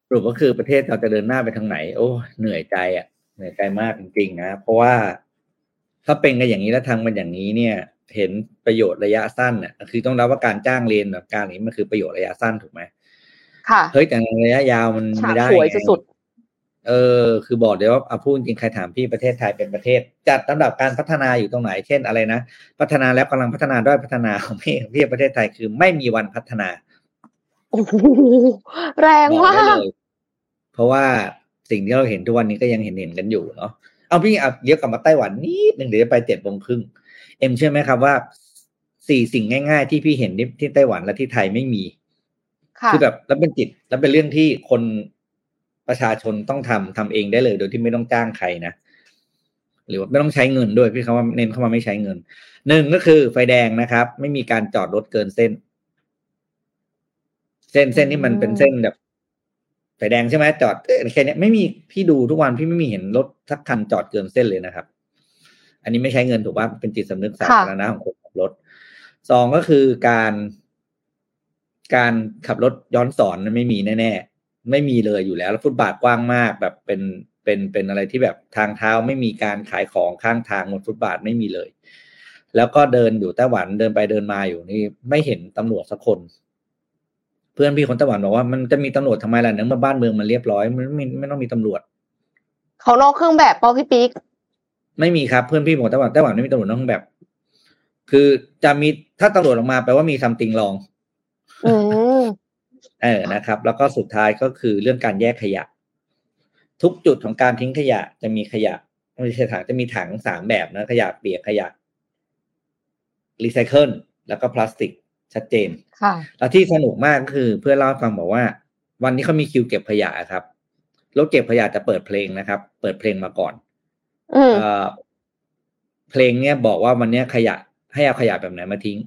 สรุปก็คือประเทศเราจะเดินหน้าไปทางไหน โอ้เหนื่อยใจอะเหนื่อยใจมากจริงๆนะเพราะว่าถ้าเป็นกันอย่างนี้แล้วทำกันอย่างนี้เนี่ย เห็นประโยชน์ระยะสั้นอะคือต้องรับว่าการจ้างเรียนแบบการนี้มันคือประโยชน์ระยะสั้นถูกไหมค่ะเฮ้ยแต่ระยะยาวมันฉาไม่กได้สวยไงสุด เออคือบอกเลยว่าเอาพูดจริงใครถามพี่ประเทศไทยเป็นประเทศ จัดลำดับการพัฒนาอยู่ตรงไหน เช่นอะไรนะ พัฒนาแล้วกำลังพัฒนาด้อยพัฒนาของพี่ของพี่ประเทศไทยคือไม่มีวันพัฒนาๆโอ้โหแรงบอกมาได้กเลยเพราะว่าสิ่งที่เราเห็นทุกวันนี้ก็ยังเห็นเห็นกันอยู่เนาะเอาพี่อะเดี๋ยวกลับมาไต้หวันนิดหนึ่งเดี๋ยวจะไปเจ็ดโมงครึ่งเอ็มเชื่อไหมครับว่าสี่สิ่งง่ายๆ ที่พี่เห็นที่ที่ไต้หวันและที่ไทยไม่มีค่ะคือแบบแล้วเป็นจิต แล้วเป็นเรื่องที่คน ประชาชนต้องทำทำเองได้เลย โดยที่ไม่ต้องจ้างใครนะหรือว่าไม่ต้องใช้เงินด้วยพี่เขาว่าเน้นเข้ามาไม่ใช้เงินหนึ่งก็คือไฟแดงนะครับ ไม่มีการจอดรถเกินเส้น เส้นเส้นที่มันเป็นเส้นแบบไฟแดงใช่ไหมจอดเอ้ยแค่เนี้ยไม่มีพี่ดูทุกวันพี่ไม่มีเห็นรถสักคันจอดเกินเส้นเลยนะครับ อันนี้ไม่ใช้เงินถูกป่ะเป็นจิตสำนึกสาธารณะของคนขับรถสองก็คือการ การขับรถย้อนสอนนั้นไม่มีแน่ๆ ไม่มีเลยอยู่แล้ว แล้วฟุตบาทกว้างมากแบบเป็นเป็นเป็นอะไรที่แบบทางเท้าไม่มีการขายของข้างทางบนฟุตบาทไม่มีเลย แล้วก็เดินอยู่ไต้หวันเดินไปเดินมาอยู่นี่ไม่เห็นตำรวจสักคน เพื่อนพี่คนไต้หวันบอกว่ามันจะมีตำรวจทำไมล่ะเนื่องมาบ้านเมืองมันเรียบร้อยมันไม่ไม่ต้องมีตำรวจเขานอกเครื่องแบบเปล่าพี่ปิ๊กไม่มีครับเพื่อนพี่บอกไต้หวันไต้หวันไม่มีตำรวจนอกเครื่องแบบ คือจะมีถ้าตำรวจออกมาแปลว่ามี something wrong อืม เออนะครับ แล้วก็สุดท้ายก็คือเรื่องการแยกขยะ ทุกจุดของการทิ้งขยะจะมีขยะไม่ใช่ถังจะมีถังสามแบบนะ ขยะเปียกขยะรีไซเคิลแล้วก็พลาสติกชัดเจนค่ะแล้วที่สนุกมากก็คือเพื่อนเล่าให้ฟังบอกว่า วันนี้เขามีคิวเก็บขยะครับรถเก็บขยะจะเปิดเพลงนะครับ เปิดเพลงมาก่อนอืมเอ่อเพลงเนี้ยบอกว่าวันเนี้ยขยะให้เอาขยะแบบไหนมาทิ้ง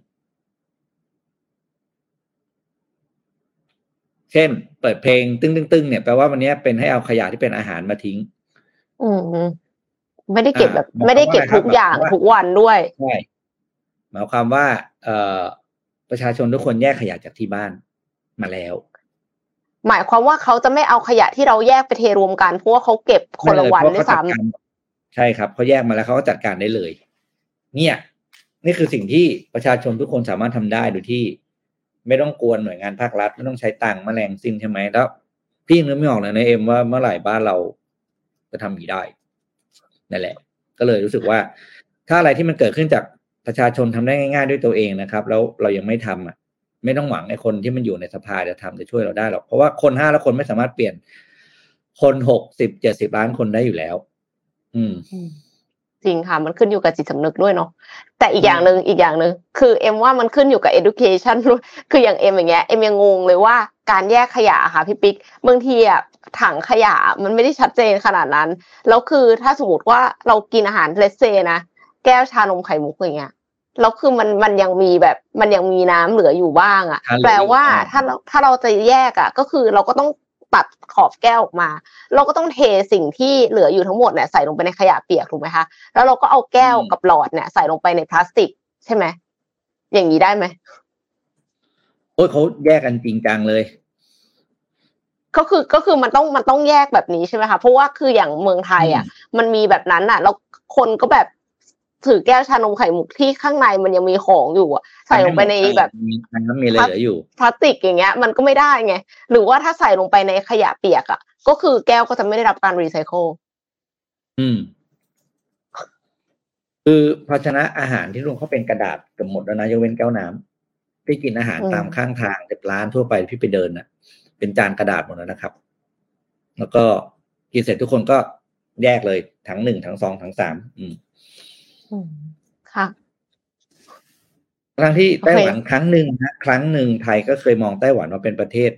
เช่น เปิดเพลงตึ้งตึ้งตึ้งเนี่ยแปลว่าวันเนี้ยเป็นให้เอาขยะที่เป็นอาหารมาทิ้ง อืมไม่ได้เก็บแบบอ่าไม่ได้เก็บหมายความทุกอย่างว่าทุกวันด้วยใช่หมายความว่า เอ่อประชาชนทุกคนแยกขยะจากที่บ้านมาแล้ว หมายความว่าเขาจะไม่เอาขยะที่เราแยกไปเทรวมกันเพราะว่าเขาเก็บคนละวันไม่ด้เลวยเพราะเขาจัดซ้ำการใช่ครับเขาแยกมาแล้วเขาก็จัดการได้เลย เนี่ย นี่คือสิ่งที่ประชาชนทุกคนสามารถทำได้โดยที่ ไม่ต้องกวนหน่วยงานภาครัฐ ไม่ต้องใช้ตังค์แมลงสิ้นใช่ไหมแล้วพี่นึกไม่ออกเลยนะเอ็มว่าเมื่อไหร่บ้านเราจะทำอย่างนี้ได้นั่นแหละ ก็เลยรู้สึกว่า ถ้าอะไรที่มันเกิดขึ้นจากประชาชนทำได้ง่ายๆด้วยตัวเองนะครับ แล้วเรายังไม่ทำอะ ไม่ต้องหวังไอ้คนที่มันอยู่ในสภาจะทำจะช่วยเราได้หรอกเพราะว่าคนห้าละคนไม่สามารถเปลี่ยน คนหกสิบเจ็ดสิบล้านคนได้อยู่แล้ว อืม จริงค่ะมันขึ้นอยู่กับจิตสำนึกด้วยเนาะแต่อีกอืมอย่างหนึ่งอีกอย่างหนึ่งคือเอ็มว่ามันขึ้นอยู่กับ education ด้วยคืออย่างเอ็มอย่างเงี้ยเอ็มยังงงเลยว่าการแยกขยะอะค่ะพี่ปิ๊กบางทีอะถังขยะมันไม่ได้ชัดเจนขนาดนั้นแล้วคือถ้าสมมติว่าเรากินอาหารเลสเซนะแก้วชานมไข่มุกอย่างเงี้ยแล้วคือมันมันยังมีแบบมันยังมีน้ำเหลืออยู่บ้างอะทานเหลือแปลว่าอยู่อ่าถ้าเราถ้าเราจะแยกอะ ก็คือเราก็ต้อง ตัดขอบแก้วออกมา เราก็ต้องเทสิ่งที่เหลืออยู่ทั้งหมดเนี่ยใส่ลงไปในขยะเปียกถูกไหมคะแล้วเราก็เอาแก้วกับหลอดเนี่ยใส่ลงไปในพลาสติก ใช่ไหมอย่างนี้ได้ไหมโอ้ยเขาแยกกันจริงจังเลยก็คือก็คือมันต้องมันต้องแยกแบบนี้ใช่ไหมคะเพราะว่าคืออย่างเมืองไทยอะ มันมีแบบนั้นอะแล้วคนก็แบบ ถือแก้วชานมไข่มุกที่ข้างในมันยังมีของอยู่อะใส่ลงไปในแบบมีน้ำมีอะไรเหลืออยู่พลาสติกอย่างเงี้ย มันก็ไม่ได้ไงหรือว่าถ้าใส่ลงไปในขยะเปียกอะก็คือแก้วก็จะไม่ได้รับการรีไซเคิลอืม คือภาชนะอาหารที่รวมเขาเป็นกระดาษเกับหมดแล้วนะยกเว้นแก้วน้ำพี่กินอาหารตามข้างทางจากร้านทั่วไปพี่ไปเดินน่ะเป็นจานกระดาษหมดแล้วนะครับ แล้วก็กินเสร็จทุกคนก็แยกเลยทั้งหนึ่งทั้งสองทั้งสามอืม ค่ะ ครั้งที่โอเคไต้หวันครั้งหนึ่งนะครั้งหนึ่งไทยก็เคยมองไต้หวันว่าเป็นประเทศ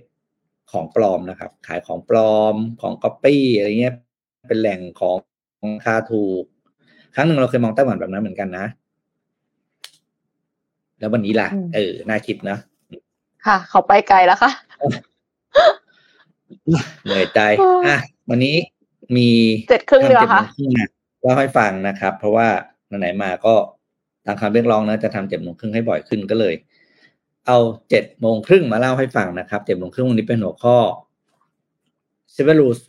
ของปลอมนะครับ ขายของปลอมของก๊อปปี้อะไรเงี้ย เป็นแหล่งของราคาถูก ครั้งหนึ่งเราเคยมองไต้หวันแบบนั้นเหมือนกันนะ แล้ววันนี้ล่ะอืมเออ น่าคิดนะ ค่ะ เขาไปไกลแล้วค่ะ เหนื่อยใจอะวันนี้มีเจ็ดครึ่งเดียวค่ะทำเจ็ดโมงครึ่งนะเล่าให้ฟังนะครับ เพราะว่า ไหนมาก็ตามคำเรียกร้องนะจะทำเจ็ดโมงครึ่งให้บ่อยขึ้นก็เลย เอาเจ็ดโมงครึ่งมาเล่าให้ฟังนะครับเจ็ดโมงครึ่งวันนี้เป็นหัวข้อ seven rules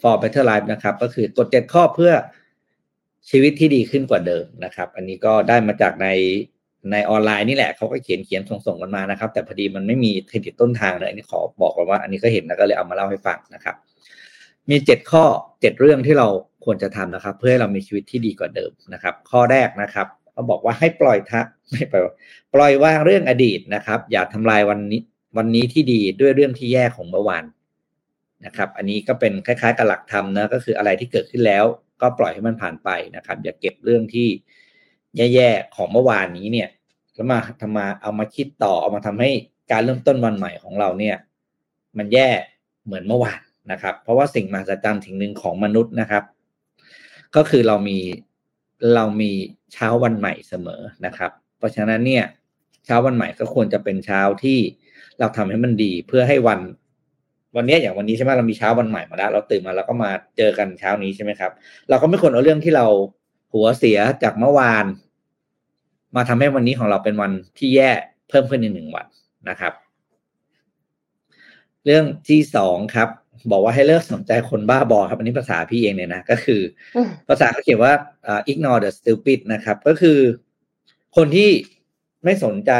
for better life นะครับ ก็คือกฎเจ็ดข้อเพื่อชีวิตที่ดีขึ้นกว่าเดิมนะครับ อันนี้ก็ได้มาจากในในออนไลน์นี่แหละเขาก็เขียนเขียนส่งส่งกันมานะครับ แต่พอดีมันไม่มีเครดิตต้นทางเลยอันนี้ขอบอกก่อนว่า อันนี้ก็เห็นแล้วก็เลยเอามาเล่าให้ฟังนะครับ มีเจ็ดข้อเจ็ดเรื่องที่เรา ควรจะทำนะครับ เพื่อให้เรามีชีวิตที่ดีกว่าเดิมนะครับ ข้อแรกนะครับเขาบอกว่าให้ปล่อยทะไม่ปล่อยปล่อยวางเรื่องอดีตนะครับ อย่าทำลายวันนี้วันนี้ที่ดีด้วยเรื่องที่แย่ของเมื่อวานนะครับ อันนี้ก็เป็นคล้ายๆกับหลักธรรมนะก็คืออะไรที่เกิดขึ้นแล้ว ก็ปล่อยให้มันผ่านไปนะครับ อย่าเก็บเรื่องที่แย่ๆของเมื่อวานนี้เนี่ยแล้วมาทำมาเอามาคิดต่อเอามาทำให้การเริ่มต้นวันใหม่ของเราเนี่ย มันแย่เหมือนเมื่อวานนะครับ เพราะว่าสิ่งมหัศจรรย์สิ่งหนึ่งของมนุษย์นะครับ ก็คือเรามีเรามีเช้าวันใหม่เสมอนะครับ เพราะฉะนั้นเนี่ยเช้าวันใหม่ก็ควรจะเป็นเช้าที่เราทำให้มันดีเพื่อให้วัน วันนี้อย่างวันนี้ใช่ไหมเรามีเช้าวันใหม่มาแล้ว เราตื่นมาแล้วก็มาเจอกันเช้านี้ใช่ไหมครับ เราก็ไม่ควรเอาเรื่องที่เราหัวเสียจากเมื่อวาน มาทำให้วันนี้ของเราเป็นวันที่แย่เพิ่มขึ้นอีกหนึ่งวันนะครับ เรื่องที่สองครับ บอกว่าให้เลิกสนใจคนบ้าบอครับ อันนี้ภาษาพี่เองเนี่ยนะ ก็คืออืมภาษาเขาเขียนว่าอ่า ignore the stupid นะครับ ก็คือ คนที่ไม่สนใจ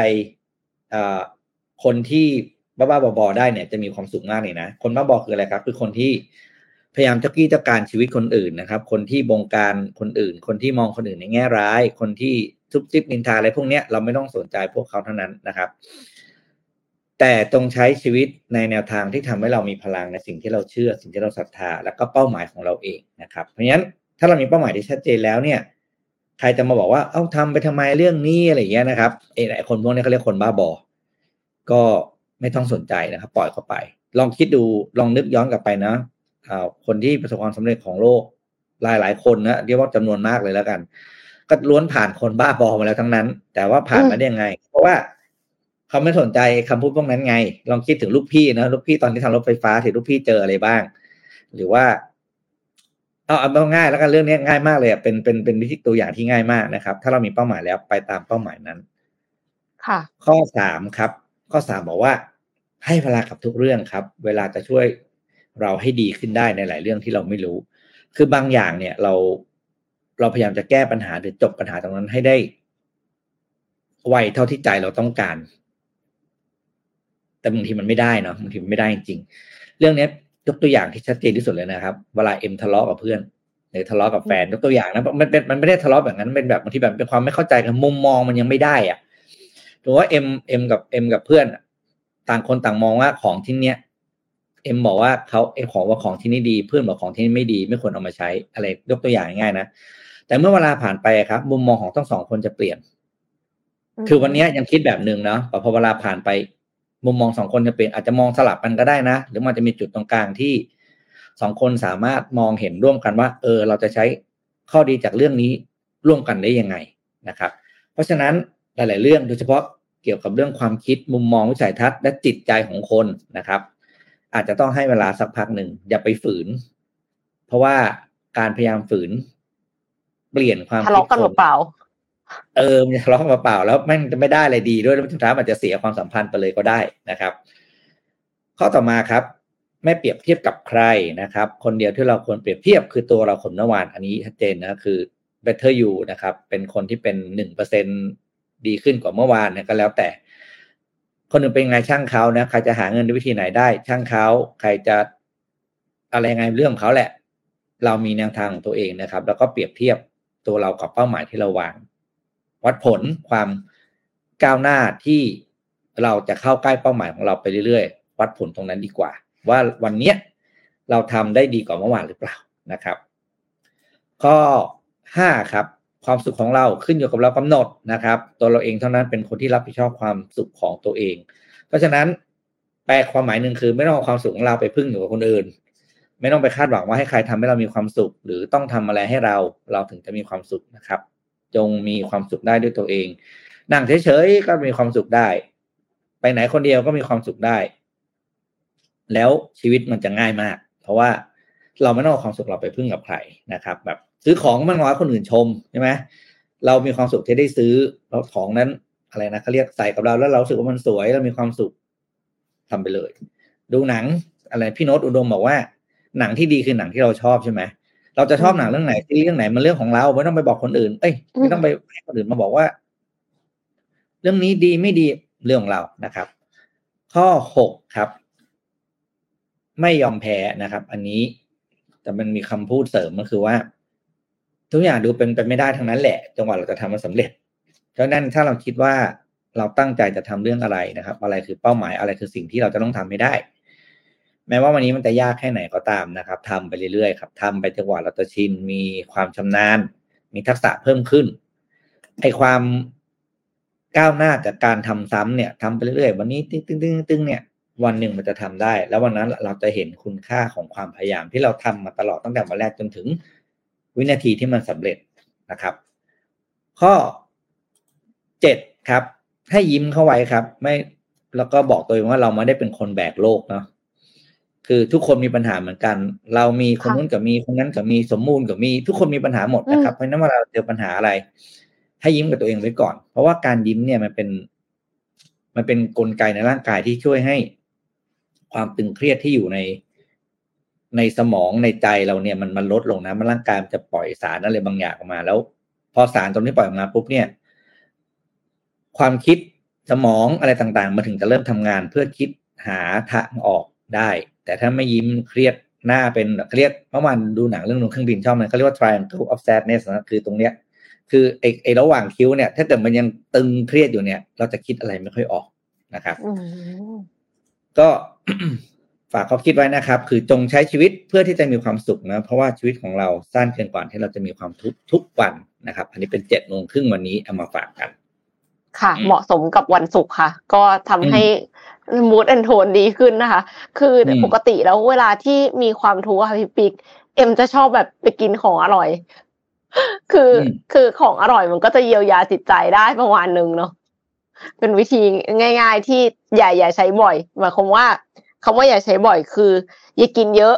อ่าคนที่บ้าๆบอๆได้เนี่ยจะมีความสุขมากเลยนะ คนบ้าบอคืออะไรครับ คือคนที่พยายามจะกี้จะการชีวิตคนอื่นนะครับ คนที่บงการคนอื่น คนที่มองคนอื่นในแง่ร้าย คนที่ทุบซิบนินทาอะไรพวกเนี้ยเราไม่ต้องสนใจพวกเขาเท่านั้นนะครับ แต่จงใช้ชีวิตในแนวทางที่ทำให้เรามีพลังในสิ่งที่เราเชื่อ สิ่งที่เราศรัทธา แล้วก็เป้าหมายของเราเองนะครับ เพราะฉะนั้นถ้าเรามีเป้าหมายที่ชัดเจนแล้วเนี่ย ใครจะมาบอกว่าเอ้าทำไปทำไมเรื่องนี้อะไรอย่างเงี้ยนะครับเออไอคนพวกนี้เขาเรียกคนบ้าบอ ก็ไม่ต้องสนใจนะครับ ปล่อยเขาไป ลองคิดดูลองนึกย้อนกลับไปนะอ่าคนที่ประสบความสำเร็จของโลกหลายหลายคนนะเรียกว่าจำนวนมากเลยแล้วกัน ก็ล้วนผ่านคนบ้าบอมาแล้วทั้งนั้น แต่ว่าผ่านมาได้ยังไง เพราะว่า เขาไม่สนใจคำพูดพวกนั้นไง ลองคิดถึงลูกพี่นะลูกพี่ตอนที่ทำรถไฟฟ้าถึงลูกพี่เจออะไรบ้าง หรือว่า เอาเอาง่ายแล้วกันเรื่องนี้ง่ายมากเลยอะเป็นเป็นเป็นวิธีตัวอย่างที่ง่ายมากนะครับ ถ้าเรามีเป้าหมายแล้วไปตามเป้าหมายนั้น ค่ะ ข้อสามครับ ข้อสามบอกว่า ให้เวลากับทุกเรื่องครับ เวลาจะช่วยเราให้ดีขึ้นได้ในหลายเรื่องที่เราไม่รู้ คือบางอย่างเนี่ย เราเราพยายามจะแก้ปัญหาหรือจบปัญหาตรงนั้นให้ได้ไวเท่าที่ใจเราต้องการ แต่บางทีมันไม่ได้เนาะบางทีมันไม่ได้จริงๆเรื่องเนี้ยยกตัวอย่างที่ชัดเจนที่สุดเลยนะครับ เวลาเอ็มทะเลาะกับเพื่อนหรือทะเลาะกับแฟนยกตัวอย่างนะมันเป็นมันไม่ได้ทะเลาะแบบนั้นเป็นแบบบางทีแบบเป็นความไม่เข้าใจกันมุมมองมันยังไม่ได้อะถือว่าเอ็มเอ็มกับเอ็มกับเพื่อนอะต่างคนต่างมองว่าของที่เนี้ยเอ็มบอกว่าเขาเอ็มของว่าของที่นี่ดี เพื่อนบอกของที่นี่ไม่ดี ไม่ควรเอามาใช้อะไร ยกตัวอย่างง่ายๆนะแต่เมื่อเวลาผ่านไปครับ มุมมองของทั้งสองคนจะเปลี่ยน คือวันเนี้ยยังคิดแบบหนึ่งเนาะแต่พอเวลาผ่านไป มุมมองสองคนจะเปลี่ยนอาจจะมองสลับกันก็ได้นะ หรือมันจะมีจุดตรงกลางที่สองคนสามารถมองเห็นร่วมกันว่า เออ เราจะใช้ข้อดีจากเรื่องนี้ร่วมกันได้ยังไงนะครับ เพราะฉะนั้นหลาย ๆ เรื่องโดยเฉพาะเกี่ยวกับเรื่องความคิดมุมมองวิสัยทัศน์และจิตใจของคนนะครับ อาจจะต้องให้เวลาสักพักหนึ่งอย่าไปฝืน เพราะว่าการพยายามฝืน เปลี่ยนความทะเลาะกันเปล่า เออมันทะเลาะกันเปล่าแล้วแม่งจะไม่ได้อะไรดีด้วยแล้วสุดท้ายมันจะเสียความสัมพันธ์ไปเลยก็ได้นะครับ ข้อต่อมาครับ ไม่เปรียบเทียบกับใครนะครับ คนเดียวที่เราควรเปรียบเทียบคือตัวเราคนเมื่อวานอันนี้ชัดเจนนะคือ better you นะครับ เป็นคนที่เป็นหนึ่งเปอร์เซ็นดีขึ้นกว่าเมื่อวานนะก็แล้วแต่ คนหนึ่งเป็นไงช่างเขานะใครจะหาเงินด้วยวิธีไหนได้ ช่างเขาใครจะอะไรยังไงเรื่องของเขาแหละ เรามีแนวทางของตัวเองนะครับ แล้วก็เปรียบเทียบตัวเรากับเป้าหมายที่เราวาง วัดผลความก้าวหน้าที่เราจะเข้าใกล้เป้าหมายของเราไปเรื่อยๆ วัดผลตรงนั้นดีกว่า ว่าวันเนี้ยเราทำได้ดีกว่าเมื่อวานหรือเปล่านะครับ ข้อห้าครับ ความสุขของเราขึ้นอยู่กับเรากำหนดนะครับ ตัวเราเองเท่านั้นเป็นคนที่รับผิดชอบความสุขของตัวเอง เพราะฉะนั้นแปลความหมายหนึ่งคือ ไม่ต้องเอาความสุขของเราไปพึ่งอยู่กับคนอื่น ไม่ต้องไปคาดหวังว่าให้ใครทำให้เรามีความสุข หรือต้องทำอะไรให้เราเราถึงจะมีความสุขนะครับ จงมีความสุขได้ด้วยตัวเอง นั่งเฉยๆก็มีความสุขได้ ไปไหนคนเดียวก็มีความสุขได้ แล้วชีวิตมันจะง่ายมาก เพราะว่าเราไม่ต้องเอาความสุขเราไปพึ่งกับใครนะครับ แบบซื้อของมันน้อยคนอื่นชมใช่ไหมเรามีความสุขที่ได้ซื้อเราของนั้นอะไรนะเขาเรียกใส่กับเราแล้วเราสึกว่ามันสวยเรามีความสุขทำไปเลย ดูหนังอะไรพี่โน้ตอุดมบอกว่า หนังที่ดีคือหนังที่เราชอบใช่ไหม เราจะชอบหนังเรื่องไหนที่เรื่องไหนมันเรื่องของเราไม่ต้องไปบอกคนอื่น เอ้ยไม่ต้องไปให้คนอื่นมาบอกว่า เรื่องนี้ดีไม่ดีเรื่องของเรานะครับ ข้อหกครับ ไม่ยอมแพ้นะครับ อันนี้แต่มันมีคำพูดเสริมก็คือว่า ทุกอย่างดูเป็นไปไม่ได้ทั้งนั้นแหละจังหวะเราจะทำมันสำเร็จเพราะนั้นถ้าเราคิดว่าเราตั้งใจจะทำเรื่องอะไรนะครับ อะไรคือเป้าหมายอะไรคือสิ่งที่เราจะต้องทำให้ได้ แม้ว่าวันนี้มันจะยากแค่ไหนก็ตามนะครับทำไปเรื่อยๆครับทำไปจังหวะเราจะชินมีความชำนาญ มีทักษะเพิ่มขึ้นไอความก้าวหน้าจากการทำซ้ำเนี่ยทำไปเรื่อยๆ วันนี้ตึ้งตึ้งตึ้งตึ้งเนี่ย วันหนึ่งมันจะทำได้ แล้ววันนั้นเราจะเห็นคุณค่าของความพยายามที่เราทำมาตลอดตั้งแต่วันแรกจนถึง วินาทีที่มันสำเร็จนะครับ ข้อเจ็ดครับ ให้ยิ้มเข้าไว้ครับ ไม่แล้วก็บอกตัวเองว่าเราไม่ได้เป็นคนแบกโลกเนาะ คือทุกคนมีปัญหาเหมือนกัน เรามีคนนู้นกับมีคนนั้นกับมีสมมูลกับมี ทุกคนมีปัญหาหมดนะครับ เพราะนั้นเวลาเราเจอปัญหาอะไร ให้ยิ้มกับตัวเองไว้ก่อน เพราะว่าการยิ้มเนี่ยมันเป็น มันเป็นนกลไกในร่างกายที่ช่วยให้ ความตึงเครียดที่อยู่ในในสมองในใจเราเนี่ยมันมันลดลงนะมันร่างกายมันจะปล่อยสารอะไรบางอย่างออกมาแล้ว พอสารตรงนี้ปล่อยออกมาปุ๊บเนี่ย ความคิดสมองอะไรต่างๆ มาถึงจะเริ่มทำงานเพื่อคิดหาทางออกได้ แต่ถ้าไม่ยิ้มเครียดหน้าเป็นเครียดเมื่อวานดูหนังเรื่องนึงเครื่องบินชอบมันเขาเรียกว่า triangle of sadness นะคือตรงเนี้ย คือไอ้ไอ้ระหว่างคิ้วเนี่ย ถ้าเกิดมันยังตึงเครียดอยู่เนี่ย เราจะคิดอะไรไม่ค่อยออกนะครับก็ฝากเขาคิดไว้นะครับ คือจงใช้ชีวิตเพื่อที่จะมีความสุขนะ เพราะว่าชีวิตของเราสั้นเกินกว่าที่เราจะมีความทุกทุกวันนะครับ อันนี้เป็นเจ็ดโมงครึ่งวันนี้เอามาฝากกัน ค่ะ เหมาะสมกับวันศุกร์ค่ะ ก็ทำให้มูดแอนโทนดีขึ้นนะคะ คือปกติแล้วเวลาที่มีความทุกข์ค่ะพี่ปิ๊กเอ็มจะชอบแบบไปกินของอร่อย คือคือของอร่อยมันก็จะเยียวยาจิตใจได้ประมาณนึงเนาะเป็นวิธีง่าย ๆ ที่อย่าอย่าใช้บ่อยหมายความว่าคำว่าอย่าใช้บ่อยคือ อย่ากินเยอะ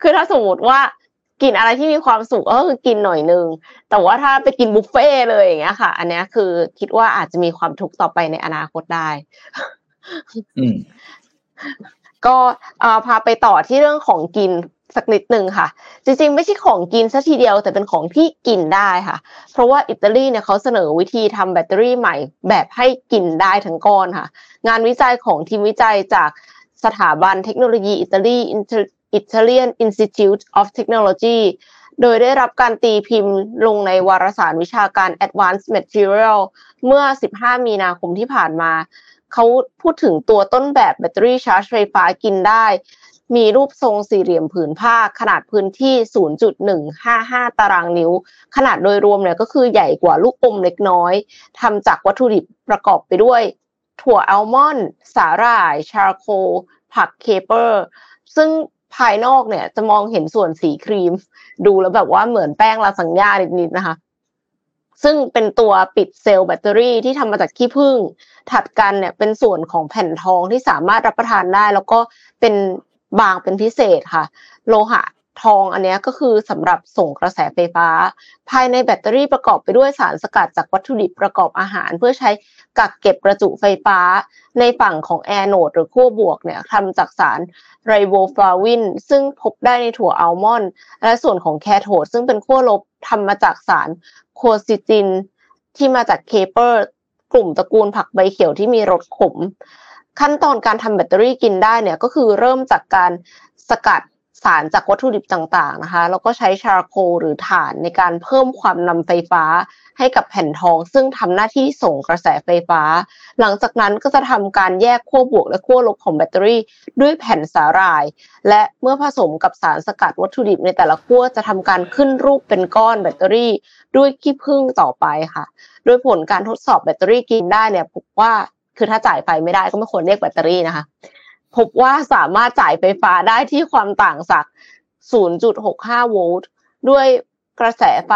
คือถ้าสมมติว่า กินอะไรที่มีความสุขก็คือกินหน่อยนึง แต่ว่าถ้าไปกินบุฟเฟ่เลยอย่างเงี้ยค่ะ อันนี้คือคิดว่าอาจจะมีความทุกข์ต่อไปในอนาคตได้ก็พาไปต่อที่เรื่องของกินสักนิดหนึ่งค่ะ จริงๆ ไม่ใช่ของกินซะทีเดียวแต่เป็นของที่กินได้ค่ะ เพราะว่าอิตาลีเนี่ยเขาเสนอวิธีทำแบตเตอรี่ใหม่ แบบให้กินได้ทั้งก้อนค่ะ งานวิจัยของทีมวิจัยจากสถาบันเทคโนโลยีอิตาลี Italian Institute of Technology โดยได้รับการตีพิมพ์ลงในวารสารวิชาการ Advanced Material เมื่อ 15 มีนาคมที่ผ่านมา เขาพูดถึงตัวต้นแบบแบตเตอรี่ชาร์จไฟฟ้ากินได้ มีรูปทรงสี่เหลี่ยมผืนผ้า ขนาดพื้นที่ 0.155 ตารางนิ้ว ขนาดโดยรวมเนี่ยก็คือใหญ่กว่าลูกอมเล็กน้อยทำจากวัตถุดิบประกอบไปด้วย ถั่วอัลมอนด์ สาหร่าย charcoal ผักเคเปอร์ ซึ่ง ภายนอกเนี่ย จะมองเห็นส่วนสีครีม ดูแล้วแบบว่าเหมือนแป้งลาซานญ่านิดๆนะคะ ซึ่งเป็นตัวปิดเซลล์แบตเตอรี่ที่ทำมาจากขี้ผึ้งถัดกันเนี่ยเป็นส่วนของแผ่นทองที่สามารถรับประทานได้ แล้วก็เป็นบางเป็นพิเศษค่ะ โลหะ ทองอันนี้ก็คือสำหรับส่งกระแสไฟฟ้า ภายในแบตเตอรี่ประกอบไปด้วยสารสกัดจากวัตถุดิบประกอบอาหาร เพื่อใช้กักเก็บประจุไฟฟ้า ในฝั่งของแอโนดหรือขั้วบวกเนี่ยทำจากสารไรโบฟลาวิน ซึ่งพบได้ในถั่วอัลมอนด์และส่วนของแคโทดซึ่งเป็นขั้วลบทำมาจากสาร quercetin ที่มาจากเคเปอร์ กลุ่มตระกูลผักใบเขียวที่มีรสขม ขั้นตอนการทำแบตเตอรี่กินได้เนี่ยก็คือเริ่มจากการสกัด สารจากวัตถุดิบต่างๆนะคะ แล้วก็ใช้ชาร์โคลหรือถ่านในการเพิ่มความนำไฟฟ้าให้กับแผ่นทอง ซึ่งทำหน้าที่ส่งกระแสไฟฟ้า หลังจากนั้นก็จะทำการแยกขั้วบวกและขั้วลบของแบตเตอรี่ ด้วยแผ่นสาหร่าย และเมื่อผสมกับสารสกัดวัตถุดิบในแต่ละขั้วจะทำการขึ้นรูปเป็นก้อนแบตเตอรี่ ด้วยขี้ผึ้งต่อไปค่ะ โดยผลการทดสอบแบตเตอรี่กินได้เนี่ยพบว่าคือถ้าจ่ายไฟไม่ได้ก็ไม่ควรเรียกแบตเตอรี่นะคะ พบว่าสามารถจ่ายไฟฟ้าได้ที่ความต่างจาก0.65 โวลต์ ด้วยกระแสไฟ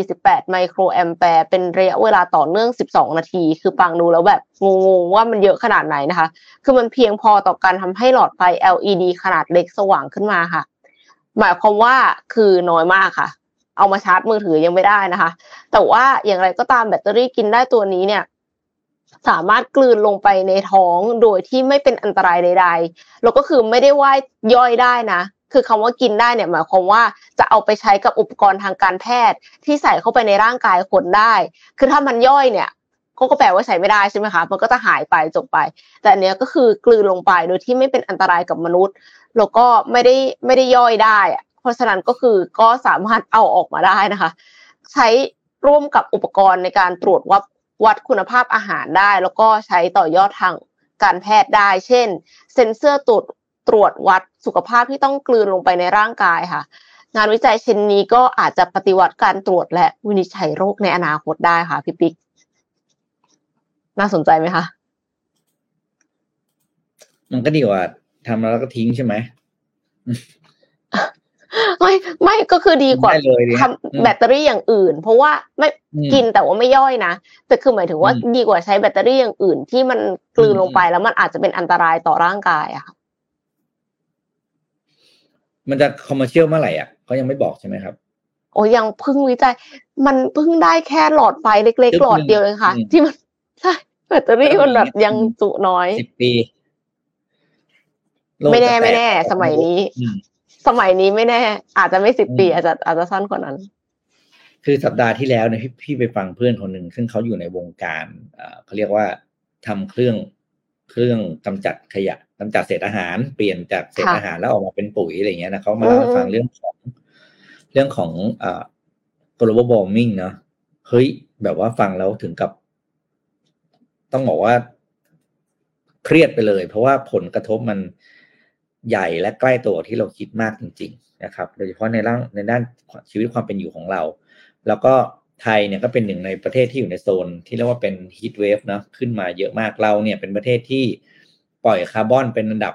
48 ไมโครแอมแปร์ เป็นระยะเวลาต่อเนื่อง 12 นาที คือฟังดูแล้วแบบงงๆว่ามันเยอะขนาดไหนนะคะ คือมันเพียงพอต่อการทำให้หลอดไฟ LED ขนาดเล็กสว่างขึ้นมาค่ะ หมายความว่าคือน้อยมากค่ะ เอามาชาร์จมือถือยังไม่ได้นะคะ แต่ว่าอย่างไรก็ตามแบตเตอรี่กินได้ตัวนี้เนี่ย สามารถกลืนลงไปในท้องโดยที่ไม่เป็นอันตรายใด ๆ แล้วก็คือไม่ได้ว่าย่อยได้นะ คือคำว่ากินได้เนี่ยหมายความว่าจะเอาไปใช้กับอุปกรณ์ทางการแพทย์ ที่ใส่เข้าไปในร่างกายคนได้ คือถ้ามันย่อยเนี่ยก็ก็แปลว่าใช้ไม่ได้ใช่ไหมคะ มันก็จะหายไปจบไป แต่อันเนี้ยก็คือกลืนลงไปโดยที่ไม่เป็นอันตรายกับมนุษย์ แล้วก็ไม่ได้ไม่ได้ย่อยได้ เพราะฉะนั้นก็คือก็สามารถเอาออกมาได้นะคะ ใช้ร่วมกับอุปกรณ์ในการตรวจวัด วัดคุณภาพอาหารได้ แล้วก็ใช้ต่อยอดทางการแพทย์ได้ เช่น เซ็นเซอร์ตรวจตรวจวัดสุขภาพที่ต้องกลืนลงไปในร่างกายค่ะ งานวิจัยเช่นนี้ก็อาจจะปฏิวัติการตรวจและวินิจฉัยโรคในอนาคตได้ค่ะพี่ปิ๊กน่าสนใจไหมคะมันก็ดีกว่าทำแล้วก็ทิ้งใช่ไหม ไม่ไม่ก็คือดีกว่าได้เลยดิทำแบตเตอรี่อย่างอื่น เพราะว่าไม่อืมกินแต่ว่าไม่ย่อยนะแต่คือหมายถึงว่าอืมดีกว่าใช้แบตเตอรี่อย่างอื่นที่มันกลืนอืมลงไปแล้วมันอาจจะเป็นอันตรายต่อร่างกายอะค่ะมันจะ commercial เมื่อไหร่อะเขายังไม่บอกใช่ไหมครับ โอ้ยังเพิ่งวิจัย มันเพิ่งได้แค่หลอดไฟเล็กจึ๊ๆบหลอดเดียวเองค่ะอืมที่มันใช่แบตเตอรี่มันแบบยังจุน้อยสิบปีโลกไม่แน่จะตกไม่แน่ สมัยนี้อืม สมัยนี้ไม่แน่ อาจจะไม่สิบอืมปี อาจจะอาจจะสั้นกว่านั้น คือสัปดาห์ที่แล้วเนี่ยพี่พี่ไปฟังเพื่อนคนหนึ่งซึ่งเขาอยู่ในวงการเอ่อเขาเรียกว่าทำเครื่องเครื่องกำจัดขยะกำจัดเศษอาหารเปลี่ยนจากเศษค่ะอาหารแล้วออกมาเป็นปุ๋ยอะไรเงี้ยนะเขามาเล่าให้ฟังอืมเรื่องของเรื่องของเอ่อ global warming เนาะเฮ้ยแบบว่าฟังแล้วถึงกับ ต้องบอกว่า เครียดไปเลย เพราะว่าผลกระทบมัน ใหญ่และใกล้ตัวที่เราคิดมากจริง ๆ นะครับ โดยเฉพาะในร่างในด้านชีวิตความเป็นอยู่ของเรา แล้วก็ไทยเนี่ยก็เป็นหนึ่งในประเทศที่อยู่ในโซน ที่เรียกว่าเป็นฮีทเวฟเนาะขึ้นมาเยอะมากเราเนี่ยเป็นประเทศที่ปล่อยคาร์บอนเป็นอันดับ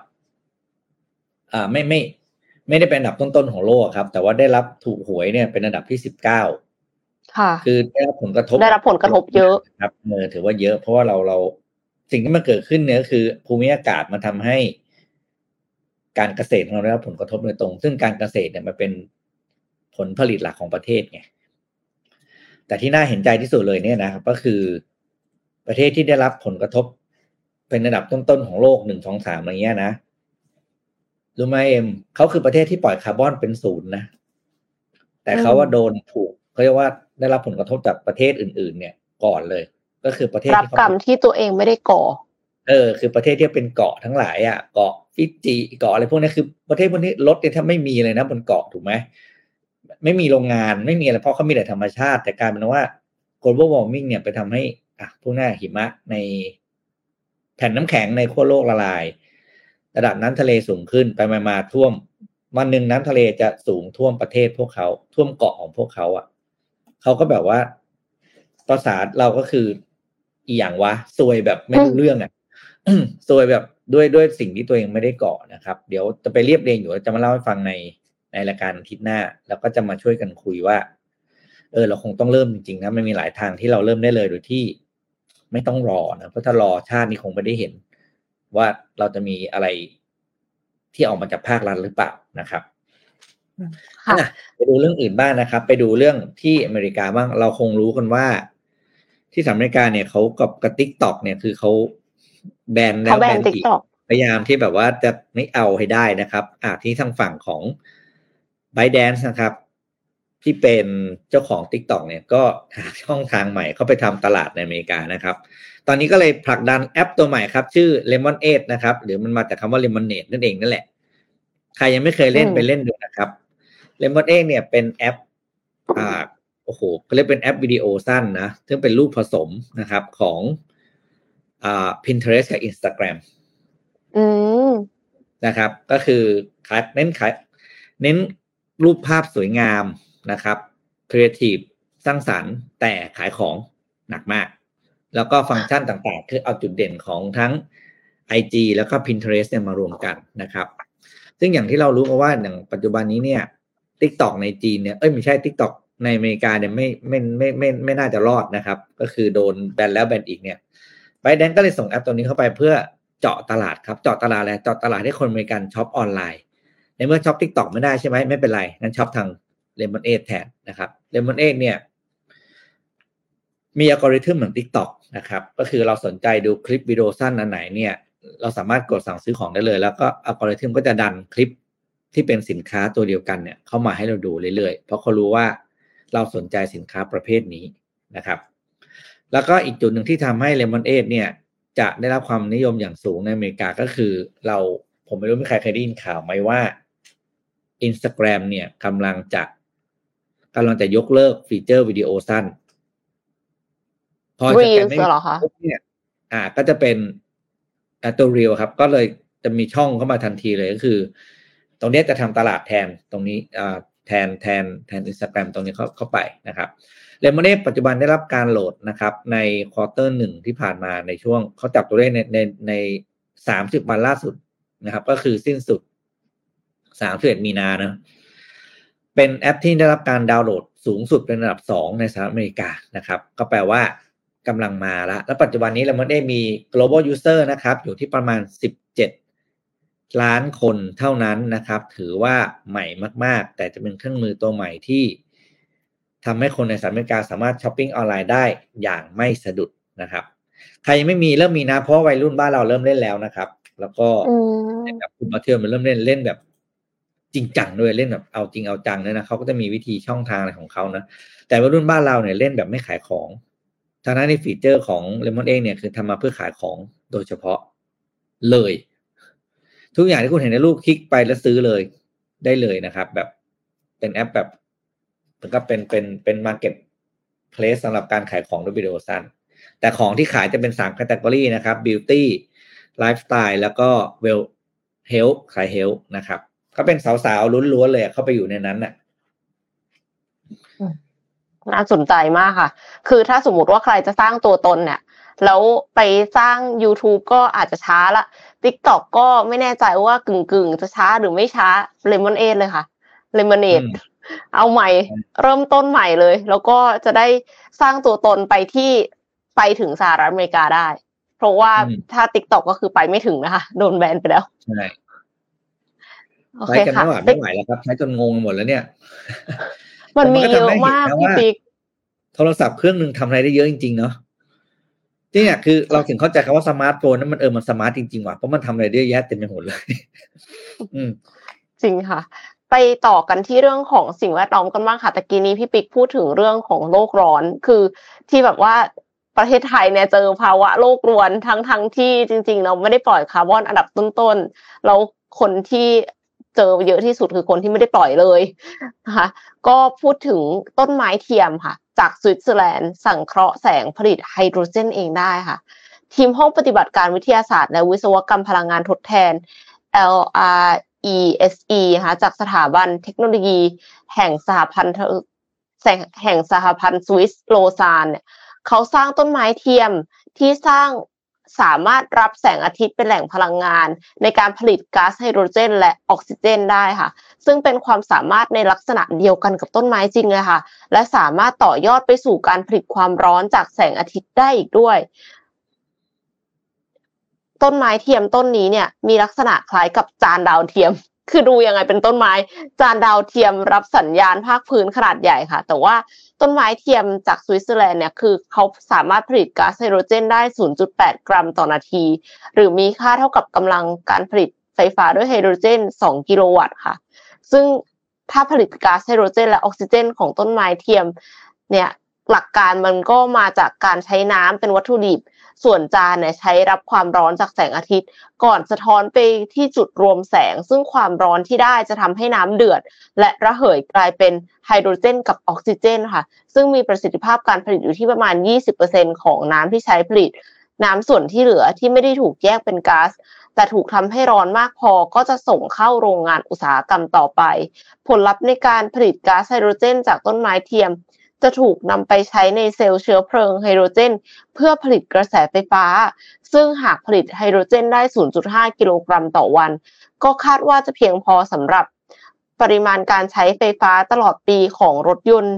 อ่าไม่ไม่ ไม่ได้เป็นอันดับต้นๆของโลกครับ แต่ว่าได้รับถูกหวยเนี่ยเป็นอันดับที่สิบเก้าค่ะ คือได้รับผลกระทบได้รับผลกระทบเยอะครับเออถือว่าเยอะ เพราะว่าเราเราสิ่งที่มันเกิดขึ้นเนี่ยก็คือ ภูมิอากาศมาทำให้ การเกษตรของเราได้รับผลกระทบโดยตรง ซึ่งการเกษตรเนี่ยมันเป็นผลผลิตหลักของประเทศไงแต่ที่น่าเห็นใจที่สุดเลยเนี่ยนะครับ ก็คือประเทศที่ได้รับผลกระทบ เป็นระดับต้นๆของโลกหนึ่งสองสามอะไรเงี้ยนะรู้ไหมเอ็มเขาคือประเทศที่ปล่อยคาร์บอนเป็นศูนย์นะแต่เขาว่าโดนถูกเขาเรียกว่าได้รับผลกระทบจากประเทศอื่น ๆ เนี่ยก่อนเลย ก็คือประเทศรับกรรมที่ตัวเองไม่ได้ก่อ เออคือประเทศที่เป็นเกาะทั้งหลายอะเกาะฟิจิเกาะอะไรพวกนี้คือประเทศพวกนี้รถเนี่ยถ้าไม่มีเลยนะบนเกาะถูกไหมไม่มีโรงงานไม่มีอะไรเพราะเขามีแต่ธรรมชาติ แต่กายเป็นว่า global warming เนี่ยไปทำให้อะพวกหน้าหิมะในแผ่นน้ำแข็งในขั้วโลกละลาย ระดับน้ำทะเลสูงขึ้นไปมามาท่วมวันหนึ่งน้ำทะเลจะสูงท่วมประเทศพวกเขาท่วมเกาะของพวกเขาอะเขาก็แบบว่าภาษาเราก็คืออีอย่างวะซวยแบบไม่รู้เรื่องอะ ซวยแบบด้วยด้วยสิ่งที่ตัวเองไม่ได้เกาะนะครับ เดี๋ยวจะไปเรียบเรียงอยู่จะมาเล่าให้ฟังในในรายการอาทิตย์หน้า แล้วก็จะมาช่วยกันคุยว่า เออ เราคงต้องเริ่มจริงๆนะมันมีหลายทางที่เราเริ่มได้เลยโดยที่ไม่ต้องรอนะเพราะถ้ารอชาตินี้คงไม่ได้เห็น ว่าเราจะมีอะไรที่ออกมาจากภาครัฐหรือเปล่านะครับค่ะอะไปดูเรื่องอื่นบ้างนะครับ ไปดูเรื่องที่อเมริกาบ้างเราคงรู้กันว่า ที่สหรัฐอเมริกาเนี่ยเขากับกับ TikTok เนี่ยคือเขา แบนแล้วแบนอีก เขาแบน TikTok พยายามที่แบบว่าจะไม่เอาให้ได้นะครับ อ่าที่ทางฝั่งของ b y d a n c e นะครับ ที่เป็นเจ้าของ TikTok เนี่ยก็หาช่องทางใหม่เข้าไปทำตลาดในอเมริกานะครับ ตอนนี้ก็เลยผลักดันแอปตัวใหม่ครับ ชื่อ Lemonade นะครับ หรือมันมาจากคำว่า Lemonade นั่นเองนั่นแหละ ใครยังไม่เคยเล่นอืมไปเล่นดูนะครับ Lemonade เนี่ยเป็นแอปอ่าโอ้โหเขาเรียกเป็นแอปวิดีโอสั้นนะ ซึ่งเป็นรูปผสมนะครับของ อ่า Pinterest กับ Instagram อืมนะครับ ก็คือขายเน้นขายเน้นรูปภาพสวยงามนะครับครีเอทีฟสร้างสรรค์แต่ขายของหนักมาก แล้วก็ฟังก์ชันต่างๆ คือเอาจุดเด่นของทั้ง IG แล้วก็ Pinterest เนี่ยมารวมกันนะครับ ซึ่งอย่างที่เรารู้กันว่าอย่างปัจจุบันนี้เนี่ย TikTok ในจีนเนี่ย เอ้ยไม่ใช่ TikTok ในอเมริกาเนี่ยไม่ไม่ไม่ไม่ไม่น่าจะรอดนะครับ ก็คือโดนแบนแล้วแบนอีกเนี่ยไบแดนก็เลยส่งแอปตัวนี้เข้าไปเพื่อเจาะตลาดครับ เจาะตลาดอะไรเจาะตลาดให้คนอเมริกันช็อปออนไลน์ ในเมื่อช็อป TikTok ไม่ได้ใช่ไหมไม่เป็นไรงั้นช็อปทาง Lemonade แทนนะครับ Lemon8 เนี่ย มีอัลกอริทึมเหมือน TikTok นะครับ ก็คือเราสนใจดูคลิปวิดีโอสั้นอันไหนเนี่ย เราสามารถกดสั่งซื้อของได้เลย แล้วก็อัลกอริทึมก็จะดันคลิปที่เป็นสินค้าตัวเดียวกันเนี่ย เข้ามาให้เราดูเรื่อยๆ เพราะเขารู้ว่าเราสนใจสินค้าประเภทนี้นะครับ แล้วก็อีกจุดหนึ่งที่ทำให้ Lemonade เนี่ยจะได้รับความนิยมอย่างสูงในอเมริกาก็คือ เราผมไม่รู้มีใครเคยได้ยินข่าวไหมว่า Instagram เนี่ยกำลังจะกำลังจะยกเลิกฟีเจอร์วิดีโอสั้น พอ Reels จะไม่มีเหรอคะปุ๊บเนี่ยอ่า ก็จะเป็นอ่าตัวเรียครับ ก็เลยจะมีช่องเข้ามาทันทีเลยก็คือ ตรงเนี้ยจะทำตลาดแทนตรงนี้อ่าแทนแทนแทน Instagram ตรงนี้เข้าเข้าไปนะครับ Lemon8ปัจจุบันได้รับการโหลดนะครับ ใน quarter หนึ่งที่ผ่านมาในช่วงเขาจับตัวเลขในในในสามสิบวันล่าสุดนะครับ ก็คือสิ้นสุดสามสิบเอ็ดมีนานะเป็นแอปที่ได้รับการดาวน์โหลดสูงสุดเป็นอันดับสองในสหรัฐอเมริกานะครับ ก็แปลว่ากำลังมาแล้วแล้วปัจจุบันนี้ Lemon8 มี global user นะครับ อยู่ที่ประมาณ17ล้านคนเท่านั้นนะครับ ถือว่าใหม่มาก ๆ แต่จะเป็นเครื่องมือตัวใหม่ที่ ทำให้คนในสหรัฐอเมริกาสามารถช้อปปิ้งออนไลน์ได้อย่างไม่สะดุดนะครับ ใครยังไม่มีเริ่มมีนะ เพราะว่าวัยรุ่นบ้านเราเริ่มเล่นแล้วนะครับ แล้วก็อืมแบบคุณมาเทียมมันเริ่มเล่นเล่นแบบ จริงจังด้วยเล่นแบบเอาจริงเอาจังเลยนะเขาก็จะมีวิธีช่องทางอะไรของเขานะแต่วัยรุ่นบ้านเราเนี่ยเล่นแบบไม่ขายของทางนั้นในฟีเจอร์ของ Lemon เองเนี่ยคือทำมาเพื่อขายของโดยเฉพาะเลย ทุกอย่างที่คุณเห็นในรูปคลิกไปแล้วซื้อเลยได้เลยนะครับ แบบเป็นแอปแบบเห มือนกับเป็นเป็นเป็น marketplace สำหรับการขายของด้วยวิดีโอสั้น แต่ของที่ขายจะเป็นสาม category นะครับ beauty ไลฟ์สไตล์แล้วก็ well health ขาย health นะครับ ก็เป็นสาวๆล้วนๆเลยเข้าไปอยู่ในนั้นน่ะน่าสนใจมากค่ะ คือถ้าสมมติว่าใครจะสร้างตัวตนเนี่ย แล้วไปสร้าง YouTube ก็อาจจะช้าละ TikTok ก็ไม่แน่ใจว่ากึ่งกึ่งๆจะช้าหรือไม่ช้า Lemonade เลยค่ะ Lemonade อืมเอาใหม่ เริ่มต้นใหม่เลย แล้วก็จะได้สร้างตัวตนไปที่ไปถึงสหรัฐอเมริกาได้ เพราะว่าอืมถ้า TikTok ก็คือไปไม่ถึงนะคะ โดนแบนไปแล้วใช่โอใช้เคกันค่ะไม่ไหวไม่ไหวแล้วครับใช้จนงงไปหมดแล้วเนี่ย มันมีแต่เยก็อะทำให้มากเห็นนะพี่ว่าปิ๊กโทรศัพท์เครื่องหนึ่งทำอะไรได้เยอะจริงๆเนาะที่เนี่ยคือเราถึงเข้าใจคำว่าสมาร์ทโฟนนั้นมันเออมัน smart จริงๆว่ะเพราะมันทำอะไรได้เยอะแยะเต็มไปหมดเลยอืมจริงค่ะ ไปต่อกันที่เรื่องของสิ่งแวดล้อมกันบ้างค่ะตะกี้นี้พี่ปิ๊กพูดถึงเรื่องของโลกร้อน คือที่แบบว่าประเทศไทยเนี่ยเจอภาวะโลกรวนทั้งทั้งที่จริง ๆ เราไม่ได้ปล่อยคาร์บอนอันดับต้นๆแล้วคนที่เจอเยอะที่สุดคือคนที่ไม่ได้ปล่อยเลยนะคะก็พูดถึงต้นไม้เทียมค่ะ จากสวิตเซอร์แลนด์สังเคราะห์แสงผลิตไฮโดรเจนเองได้ค่ะ ทีมห้องปฏิบัติการวิทยาศาสตร์และวิศวกรรมพลังงานทดแทน LRESE นะคะจากสถาบันเทคโนโลยี แห่งสหพันธ์แห่งสหพันธ์สวิสโลซานเนี่ยเขาสร้างต้นไม้เทียมที่สร้างสามารถรับแสงอาทิตย์เป็นแหล่งพลังงาน ในการผลิตก๊าซไฮโดรเจน และออกซิเจนได้ค่ะ ซึ่งเป็นความสามารถในลักษณะเดียวกันกับต้นไม้จริงเลยค่ะ และสามารถต่อยอดไปสู่การผลิตความร้อนจากแสงอาทิตย์ได้อีกด้วย ต้นไม้เทียมต้นนี้เนี่ยมีลักษณะคล้ายกับจานดาวเทียม คือดูยังไงเป็นต้นไม้ จานดาวเทียมรับสัญญาณภาคพื้นขนาดใหญ่ค่ะ แต่ว่าต้นไม้เทียมจากสวิตเซอร์แลนด์เนี่ยคือเขาสามารถผลิตก๊าซไฮโดรเจนได้ 0.8 กรัมต่อนาที หรือมีค่าเท่ากับกำลังการผลิตไฟฟ้าด้วยไฮโดรเจน 2 กิโลวัตต์ค่ะ ซึ่งถ้าผลิตก๊าซไฮโดรเจน และออกซิเจน ของต้นไม้เทียมเนี่ยหลักการมันก็มาจากการใช้น้ำเป็นวัตถุดิบ ส่วนจานเนี่ยใช้รับความร้อนจากแสงอาทิตย์ ก่อนสะท้อนไปที่จุดรวมแสง ซึ่งความร้อนที่ได้จะทำให้น้ำเดือด และระเหยกลายเป็นไฮโดรเจนกับออกซิเจนค่ะ ซึ่งมีประสิทธิภาพการผลิตอยู่ที่ประมาณ 20%ของน้ำที่ใช้ผลิต น้ำส่วนที่เหลือที่ไม่ได้ถูกแยกเป็นก๊าซแต่ถูกทำให้ร้อนมากพอก็จะส่งเข้าโรงงานอุตสาหกรรมต่อไป ผลลัพธ์ในการผลิตก๊าซไฮโดรเจน จากต้นไม้เทียม จะถูกนำไปใช้ในเซลล์เชื้อเพลิงไฮโดรเจน เพื่อผลิตกระแสไฟฟ้า ซึ่งหากผลิตไฮโดรเจนได้ 0.5 กิโลกรัมต่อวัน ก็คาดว่าจะเพียงพอสำหรับปริมาณการใช้ไฟฟ้าตลอดปีของรถยนต์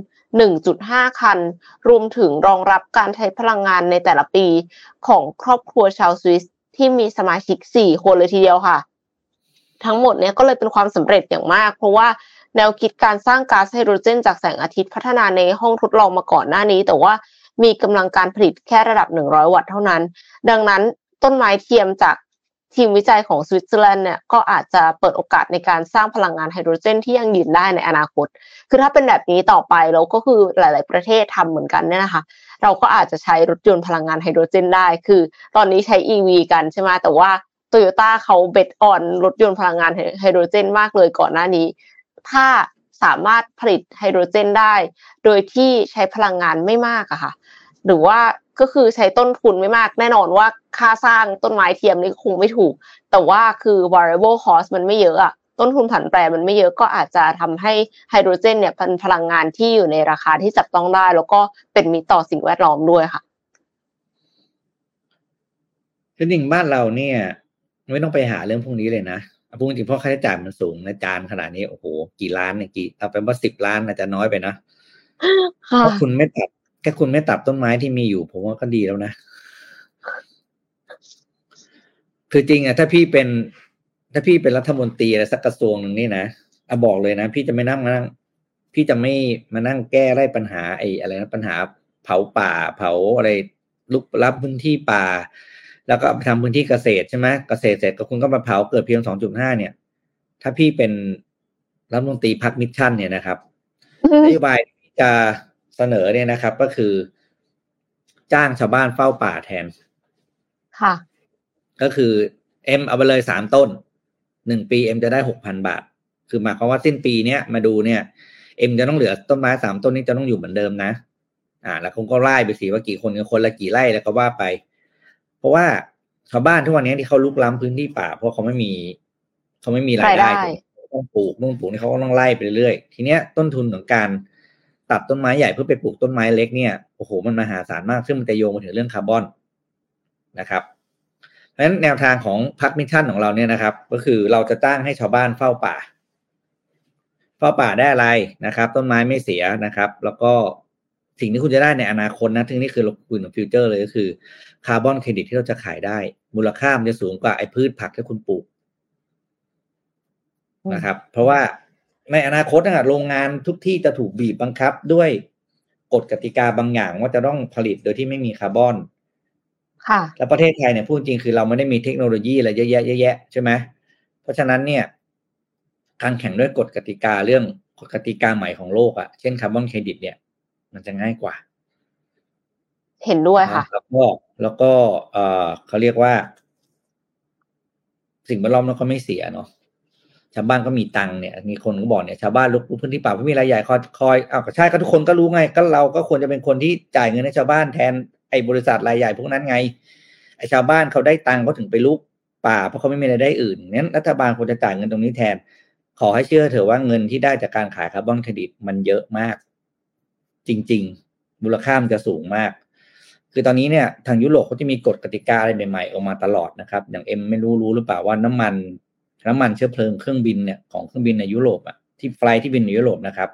1.5 คัน รวมถึงรองรับการใช้พลังงานในแต่ละปีของครอบครัวชาวสวิสที่มีสมาชิก 4 คนเลยทีเดียวค่ะ ทั้งหมดเนี้ยก็เลยเป็นความสำเร็จอย่างมาก เพราะว่า แนวคิดการสร้างก๊าซไฮโดรเจนจากแสงอาทิตย์พัฒนาในห้องทดลองมาก่อนหน้านี้ แต่ว่ามีกำลังการผลิตแค่ระดับ 100 วัตต์เท่านั้น ดังนั้นต้นไม้เทียมจากทีมวิจัยของสวิตเซอร์แลนด์เนี่ยก็อาจจะเปิดโอกาสในการสร้างพลังงานไฮโดรเจนที่ยั่งยืนได้ในอนาคต คือถ้าเป็นแบบนี้ต่อไปเราก็คือหลาย ๆ ประเทศทำเหมือนกันเนี่ยนะคะ เราก็อาจจะใช้รถยนต์พลังงานไฮโดรเจนได้ คือตอนนี้ใช้ EV กันใช่ไหมแต่ว่าโตโยต้าเขา bet on รถยนต์พลังงานไฮโดรเจนมากเลยก่อนหน้านี้ ถ้าสามารถผลิตไฮโดรเจนได้ โดยที่ใช้พลังงานไม่มากอะค่ะ หรือว่าก็คือใช้ต้นทุนไม่มากแน่นอนว่าค่าสร้างต้นไม้เทียมนี่คงไม่ถูก แต่ว่าคือ variable cost มันไม่เยอะอะต้นทุนผันแปรมันไม่เยอะก็อาจจะทำให้ไฮโดรเจนเนี่ยเป็นพลังงานที่อยู่ในราคาที่จับต้องได้ แล้วก็เป็นมิตรต่อสิ่งแวดล้อมด้วยค่ะจริงบ้านเราเนี่ย ไม่ต้องไปหาเรื่องพวกนี้เลยนะ พูดจริงเพราะค่าใช้จ่ายมันสูงนะจานขนาดนี้โอ้โหกี่ล้านเนี่ยกี่เอาเป็นว่าสิบล้านอาจจะน้อยไปนะค่ะถ้าคุณไม่ตัดแค่คุณไม่ตัดต้นไม้ที่มีอยู่ ผมว่าก็ดีแล้วนะคือจริงอะถ้าพี่เป็น ถ้าพี่เป็นรัฐมนตรีอะไรสักกระทรวงหนึ่งนี่นะอะบอกเลยนะพี่จะไม่นั่งมานั่ง พี่จะไม่มานั่งแก้ไขปัญหาไอ้อะไรนะปัญหา เผาป่า เผาอะไรลุกรับพื้นที่ป่า แล้วก็ไปทำพื้นที่เกษตรใช่ไหมเกษตรเสร็จก็คุณก็มาเผาเกิดเพียงสองจุดห้าเนี่ย ถ้าพี่เป็นรัฐมนตรีพรรค Mission เนี่ยนะครับนโยบายที่จะเสนอเนี่ยนะครับ ก็คือ จ้างชาวบ้านเฝ้าป่าแทน ค่ะ ก็คือเอ็มเอาไปเลยสามต้นหนึ่งปีเอ็มจะได้หกพันบาท คือหมายความว่าสิ้นปีเนี้ยมาดูเนี่ย เอ็มจะต้องเหลือต้นไม้สามต้นนี้จะต้องอยู่เหมือนเดิมนะ อ่า แล้วคงก็ไล่ไปสิว่ากี่คนกันคนละกี่ไร่แล้วก็ว่าไป เพราะว่าชาวบ้านทุกวันนี้ที่เขารุกล้ำพื้นที่ป่า เพราะเขาไม่มี เขาไม่มีรายได้รายได้ต้องปลูกต้องปลูกนี่เขาก็ต้องไล่ไปเรื่อยๆทีเนี้ยต้นทุนของการตัดต้นไม้ใหญ่เพื่อไปปลูกต้นไม้เล็กเนี่ยโอ้โหมันมหาศาลมากซึ่งมันจะโยงมาถึงเรื่องคาร์บอนนะครับเพราะฉะนั้นแนวทางของพรรค Mission ของเราเนี่ยนะครับ ก็คือเราจะจ้างให้ชาวบ้านเฝ้าป่า เฝ้าป่าได้อะไรนะครับ ต้นไม้ไม่เสียนะครับ แล้วก็ สิ่งที่คุณจะได้ในอนาคตนะซึ่งนี่คือเราคุยถึง future เลยก็คือคาร์บอนเครดิตที่เราจะขายได้ มูลค่ามันจะสูงกว่าไอ้พืชผักที่คุณปลูกนะครับ เพราะว่าในอนาคตนะโรงงานทุกที่จะถูกบีบบังคับด้วยกฎกติกาบางอย่างว่าจะต้องผลิตโดยที่ไม่มีคาร์บอน ค่ะ แล้วประเทศไทยเนี่ยพูดจริงคือเราไม่ได้มีเทคโนโลยีอะไรเยอะแยะเยอะแยะใช่ไหมเพราะฉะนั้นเนี่ย การแข่งด้วยกฎกติกาเรื่องกฎกติกาใหม่ของโลกอะ่ะเช่นคาร์บอนเครดิตเนี่ย มันจะง่ายกว่า เห็นด้วยค่ะนะแล้วก็แล้วก็เออเขาเรียกว่า สิ่งแวดล้อมเราก็ไม่เสียเนาะชาวบ้านก็มีตังค์เนี่ย มีคนก็บอกเนี่ยชาวบ้านลุกพื้นที่ป่าไม่มีรายใหญ่คอยคอยอ้าวก็ใช่ก็ทุกคนก็รู้ไง ก็เราก็ควรจะเป็นคนที่จ่ายเงินให้ชาวบ้านแทนไอ้บริษัทรายใหญ่พวกนั้นไงไอ้ชาวบ้านเขาได้ตังค์เขาถึงไปลุกป่าเพราะเขาไม่มีรายได้อื่นงั้นรัฐบาลควรจะจ่ายเงินตรงนี้แทน ขอให้เชื่อเถอะว่าเงินที่ได้จากการขายคาร์บอนเครดิตมันเยอะมาก จริง ๆ มูลค่ามันจะสูงมาก คือตอนนี้เนี่ยทางยุโรปเขาจะมีกฎกติกาอะไรใหม่ๆ ออกมาตลอดนะครับ อย่างเอ็มไม่รู้รู้หรือเปล่าว่าน้ำมันน้ำมันเชื้อเพลิงเครื่องบินเนี่ยของเครื่องบินในยุโรปอะที่ flight ที่บินในยุโรปนะครับ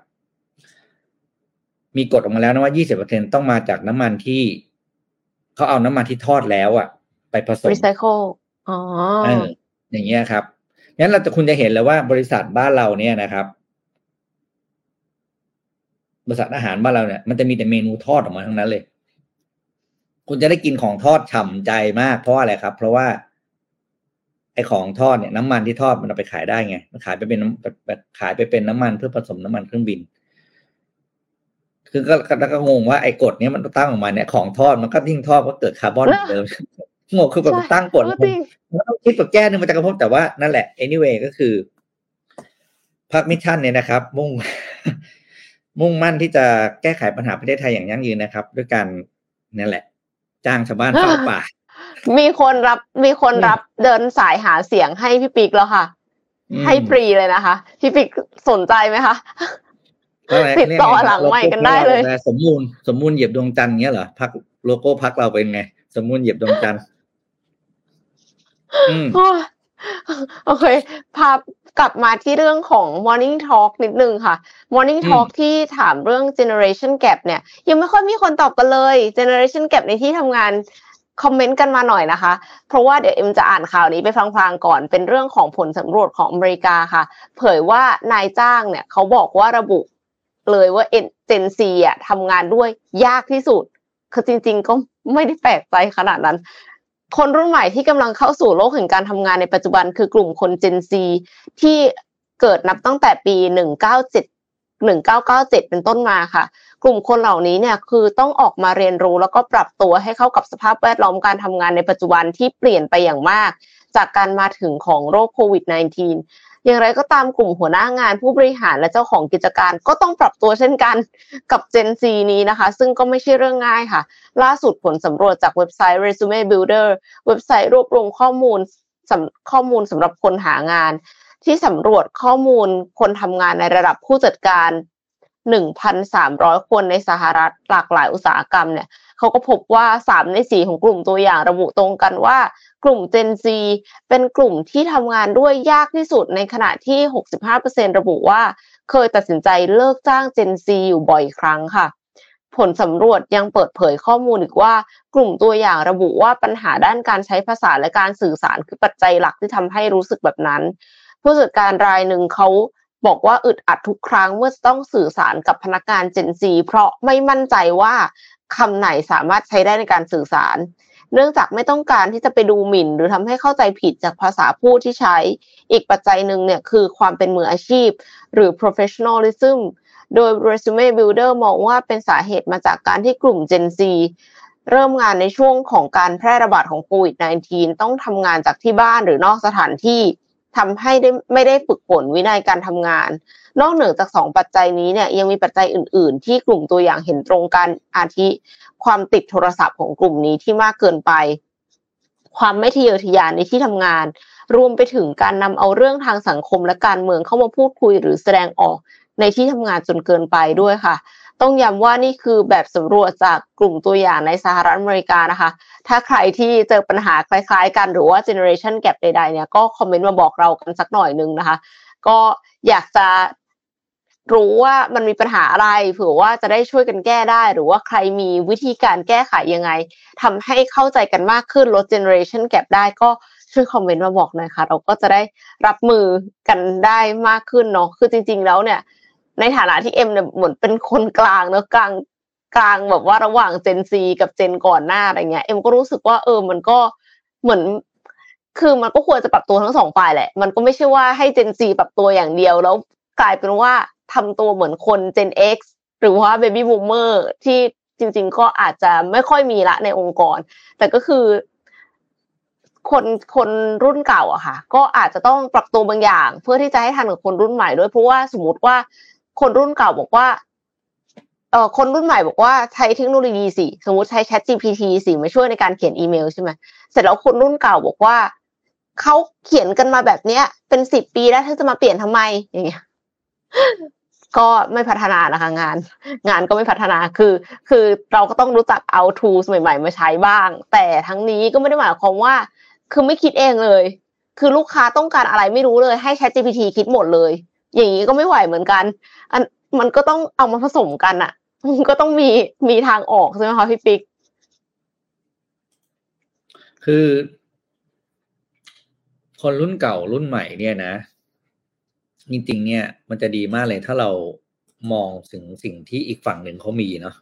มีกฎออกมาแล้วนะว่า 20%ต้องมาจากน้ำมันที่เขาเอาน้ำมันที่ทอดแล้วอะไปผสมรีไซเคิลอ๋อเอออย่างเงี้ยครับงั้นเราจะคุณจะเห็นเลยว่าบริษัทบ้านเราเนี่ยนะครับ บริษัทอาหารบ้านเราเนี่ยมันจะมีแต่เมนูทอดออกมาทั้งนั้นเลย คุณจะได้กินของทอดฉ่ำใจมากเพราะอะไรครับ เพราะว่าไอ้ของทอดเนี่ยน้ำมันที่ทอดมันเอาไปขายได้ไง มันขายไปเป็นน้ำขายไปเป็นน้ำมันเพื่อผสมน้ำมันเครื่องบิน คือก็แล้วก็งงว่าไอ้กฎเนี้ยมันตั้งออกมาเนี่ยของทอดมันก็ยิ่งทอดก็เกิดคาร์บอนเหมือนเดิมงงคือแบบตั้งกฎเออจริงมันต้องคิดแบบแก้หนึ่งมาจากกระทบแต่ว่านั่นแหละ anyway ก็คือพรรค Mission เนี่ยนะครับ มุ่ง มุ่งมั่นที่จะแก้ไขปัญหาประเทศไทยอย่างยั่งยืนนะครับ ด้วยการนั่นแหละ จ้างชาวบ้านเฝ้าป่า มีคนรับมีคนรับเดินสายหาเสียงให้พี่ปิ๊กแล้วค่ะอืมให้ฟรีเลยนะคะ พี่ปิ๊กสนใจไหมคะก็อะไรติดต่อหลังไมค์กันได้เลยโโก้สมมูลสมมูลเหยียบดวงจันทร์เงี้ยเหรอพักโลโก้พักเราเป็นไง สมมูลเหยียบดวงจันทร์อืมโอ้ยโอเคพา กลับมาที่เรื่องของ Morning Talk นิดนึงค่ะ Morning อืม Talk ที่ถามเรื่อง Generation Gap เนี่ย ยังไม่ค่อยมีคนตอบกันเลย Generation Gap ในที่ทำงานคอมเมนต์กันมาหน่อยนะคะ เพราะว่าเดี๋ยวเอ็มจะอ่านข่าวนี้ไปพลางๆก่อน เป็นเรื่องของผลสำรวจของอเมริกาค่ะ เผยว่านายจ้างเนี่ยเขาบอกว่าระบุเลยว่าเจนซีอะทำงานด้วยยากที่สุด คือจริง ๆ ก็ไม่ได้แปลกใจขนาดนั้น คนรุ่นใหม่ที่กำลังเข้าสู่โลกแห่งการทำงานในปัจจุบัน คือกลุ่มคน Gen Z ที่เกิดนับตั้งแต่ปี 197 1997 เป็นต้นมาค่ะ กลุ่มคนเหล่านี้เนี่ยคือต้องออกมาเรียนรู้แล้วก็ปรับตัวให้เข้ากับสภาพแวดล้อมการทำงานในปัจจุบันที่เปลี่ยนไปอย่างมาก จากการมาถึงของโรคโควิด -19 อย่างไรก็ตามกลุ่มหัวหน้างานผู้บริหารและเจ้าของกิจการ ก็ต้องปรับตัวเช่นกันกับ Gen Z นี้นะคะ ซึ่งก็ไม่ใช่เรื่องง่ายค่ะ ล่าสุดผลสำรวจจากเว็บไซต์ Resume Builder เว็บไซต์รวบรวมข้อมูลข้อมูลสำหรับคนหางาน ที่สำรวจข้อมูลคนทำงานในระดับผู้จัดการ 1,300 คนในสหรัฐหลากหลายอุตสาหกรรมเนี่ย เขาก็พบว่า 3 ใน 4 ของกลุ่มตัวอย่างระบุตรงกันว่า กลุ่ม Gen Z เป็นกลุ่มที่ทำงานด้วยยากที่สุดในขณะที่ 65%ระบุว่า เคยตัดสินใจเลิกจ้าง Gen Z อยู่บ่อยครั้งค่ะ ผลสำรวจยังเปิดเผยข้อมูลอีกว่า กลุ่มตัวอย่างระบุว่าปัญหาด้านการใช้ภาษาและการสื่อสารคือปัจจัยหลักที่ทำให้รู้สึกแบบนั้น ผู้จัดการรายหนึ่งเขาบอกว่าอึดอัดทุกครั้งเมื่อต้องสื่อสารกับพนักงาน Gen Z เพราะไม่มั่นใจว่า คำไหนสามารถใช้ได้ในการสื่อสาร เนื่องจากไม่ต้องการที่จะไปดูหมิ่น หรือทำให้เข้าใจผิดจากภาษาพูดที่ใช้ อีกปัจจัยหนึ่งเนี่ยคือความเป็นมืออาชีพ หรือ professionalism โดย Resume Builder มองว่าเป็นสาเหตุมาจากการที่กลุ่ม Gen Z เริ่มงานในช่วงของการแพร่ระบาดของโควิด -19 ต้องทำงานจากที่บ้านหรือนอกสถานที่ทำให้ได้ไม่ได้ฝึกฝนวินัยการทำงาน นอกเหนือจากสองปัจจัยนี้เนี่ยยังมีปัจจัยอื่น ๆ ที่กลุ่มตัวอย่างเห็นตรงกันอาทิความติดโทรศัพท์ของกลุ่มนี้ที่มากเกินไป ความไม่ทะเยอทะยานในที่ทำงาน รวมไปถึงการนำเอาเรื่องทางสังคมและการเมืองเข้ามาพูดคุยหรือแสดงออกในที่ทำงานจนเกินไปด้วยค่ะ ต้องย้ำว่านี่คือแบบสำรวจจากกลุ่มตัวอย่างในสหรัฐอเมริกานะคะ ถ้าใครที่เจอปัญหาคล้ายๆ กันหรือว่า generation gap ใดๆเนี่ยก็คอมเมนต์มาบอกเรากันสักหน่อยนึงนะคะ ก็อยากจะ รู้ว่ามันมีปัญหาอะไรเผื่อว่าจะได้ช่วยกันแก้ได้ หรือว่าใครมีวิธีการแก้ไขยังไงทำให้เข้าใจกันมากขึ้นลด generation gap ได้ก็ช่วยคอมเมนต์มาบอกหน่อยค่ะ เราก็จะได้รับมือกันได้มากขึ้นเนาะคือจริง ๆ แล้วเนี่ย ในฐานะที่เอ็มเนี่ยเหมือนเป็นคนกลางเนอะกลางกลางแบบว่าระหว่างเจนซีกับเจนก่อนหน้าอะไรเงี้ยเอ็มก็รู้สึกว่าเออมันก็เหมือนคือมันก็ควรจะปรับตัวทั้งสองฝ่ายแหละ มันก็ไม่ใช่ว่าให้เจนซีปรับตัวอย่างเดียวแล้วกลายเป็นว่า ทำตัวเหมือนคนเจน X หรือว่า Baby Boomer ที่จริง ๆ ก็อาจจะไม่ค่อยมีละในองค์กร แต่ก็คือ คนคนรุ่นเก่าอะค่ะ ก็อาจจะต้องปรับตัวบางอย่าง เพื่อที่จะให้ทันกับคนรุ่นใหม่ด้วยเพราะว่าสมมติว่าคนรุ่นเก่าบอกว่าเออคนรุ่นใหม่บอกว่าใช้เทคโนโลยีสิสมมติใช้ Chat GPT สิมาช่วยในการเขียนอีเมลใช่ไหมเสร็จแล้วคนรุ่นเก่าบอกว่าเขาเขียนกันมาแบบเนี้ย เป็นสิบปีแล้วเธอจะมาเปลี่ยนทำไมอย่างเงี้ย ก็ไม่พัฒนานะคะงาน งานก็ไม่พัฒนาคือ คือเราก็ต้องรู้จักเอา tools ใหม่ ๆ มาใช้บ้าง แต่ทั้งนี้ก็ไม่ได้หมายความว่า คือไม่คิดเองเลย คือลูกค้าต้องการอะไรไม่รู้เลยให้ ChatGPT คิดหมดเลย อย่างนี้ก็ไม่ไหวเหมือนกัน อันมันก็ต้องเอามาผสมกันอะมันก็ต้องมีมีทางออกใช่ไหมคะพี่ปิ๊กคือ คนรุ่นเก่ารุ่นใหม่เนี่ยนะ จริงๆ เนี่ย มันจะดีมากเลยถ้าเรามองถึงสิ่งที่อีกฝั่งหนึ่งเขามีเนาะ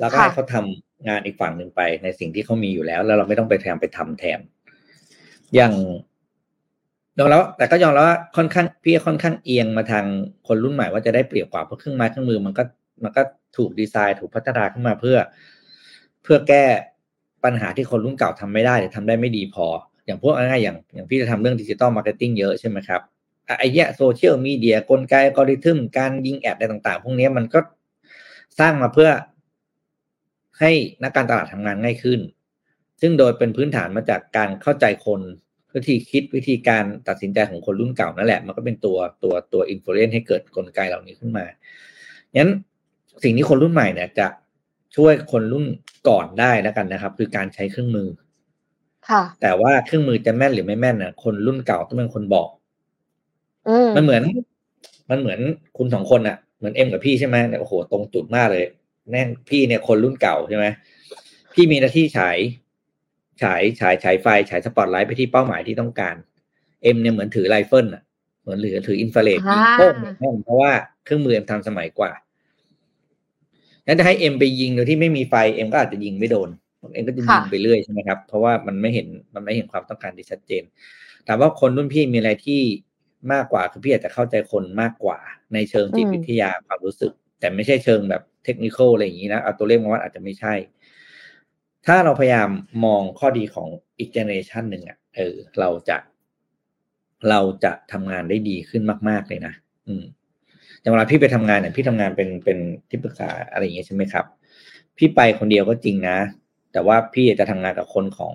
แล้วก็ให้เขาทำงานอีกฝั่งหนึ่งไปในสิ่งที่เขามีอยู่แล้ว แล้วเราไม่ต้องไปแทนไปทำแทน อย่างยอมแล้วแต่ก็ยอมแล้วว่าค่อนข้างพี่ค่อนข้างเอียงมาทางคนรุ่นใหม่ว่าจะได้เปรียบกว่าเพราะเครื่องไม้เครื่องมือมันก็มันก็ถูกดีไซน์ถูกพัฒนาขึ้นมาเพื่อ เพื่อแก้ปัญหาที่คนรุ่นเก่าทำไม่ได้หรือทำได้ไม่ดีพอ อย่างพวกง่ายๆอย่างอย่างพี่จะทำเรื่อง digital marketing เยอะใช่ไหมครับ ไอ้เนี้ยโซเชียลมีเดียกลไกอัลกอริทึมการยิง ad อะไรต่างๆ พวกนี้มันก็สร้างมาเพื่อให้นักการตลาดทำงานง่ายขึ้น ซึ่งโดยเป็นพื้นฐานมาจากการเข้าใจคนวิธีคิดวิธีการตัดสินใจของคนรุ่นเก่านั่นแหละ มันก็เป็นตัวตัวตัว influence ให้เกิดกลไกเหล่านี้ขึ้นมางั้นสิ่งที่คนรุ่นใหม่เนี่ย จะช่วยคนรุ่นก่อนได้แล้วกันนะครับ คือการใช้เครื่องมือ ค่ะ แต่ว่าเครื่องมือจะแม่นหรือไม่แม่นน่ะคนรุ่นเก่าต้องเป็นคนบอกอื มมันเหมือน มันเหมือนคุณสองคนอะเหมือนเอ็มกับพี่ใช่ไหมเนี่ยโอ้โหตรงจุดมากเลย แน่พี่เนี่ยคนรุ่นเก่าใช่ไหมพี่มีหน้าที่ฉายฉายฉายฉายไฟฉายสปอตไลท์ไปที่เป้าหมายที่ต้องการ เอ็มเนี่ยเหมือนถือไรเฟิลอะเหมือนหรือถืออินฟราเรดยิงโป้งแม่นเพราะว่าเครื่องมือเอ็มทันสมัยกว่างั้นจะให้เอ็มไปยิงโดยที่ไม่มีไฟเอ็มก็อาจจะยิงไม่โดนเอ็มก็จะยิงไปเรื่อยใช่ไหมครับ เพราะว่ามันไม่เห็นมันไม่เห็นความต้องการที่ชัดเจน แต่ว่าคนรุ่นพี่มีอะไรที่ มากกว่าคือพี่อาจจะเข้าใจคนมากกว่า ในเชิงจิตวิทยาความรู้สึก แต่ไม่ใช่เชิงแบบเทคนิคอะไรอย่างนี้นะเอาตัวเลขมาวัดอาจจะไม่ใช่ ถ้าเราพยายามมองข้อดีของอีกเจเนอเรชันหนึ่งอะเออเราจะเราจะทำงานได้ดีขึ้นมาก ๆ เลยนะ อืมอย่างเวลาพี่ไปทำงานเนี่ยพี่ทำงานเป็นเป็นที่ปรึกษาอะไรอย่างเงี้ยใช่ไหมครับ พี่ไปคนเดียวก็จริงนะ แต่ว่าพี่จะทำงานกับคนของ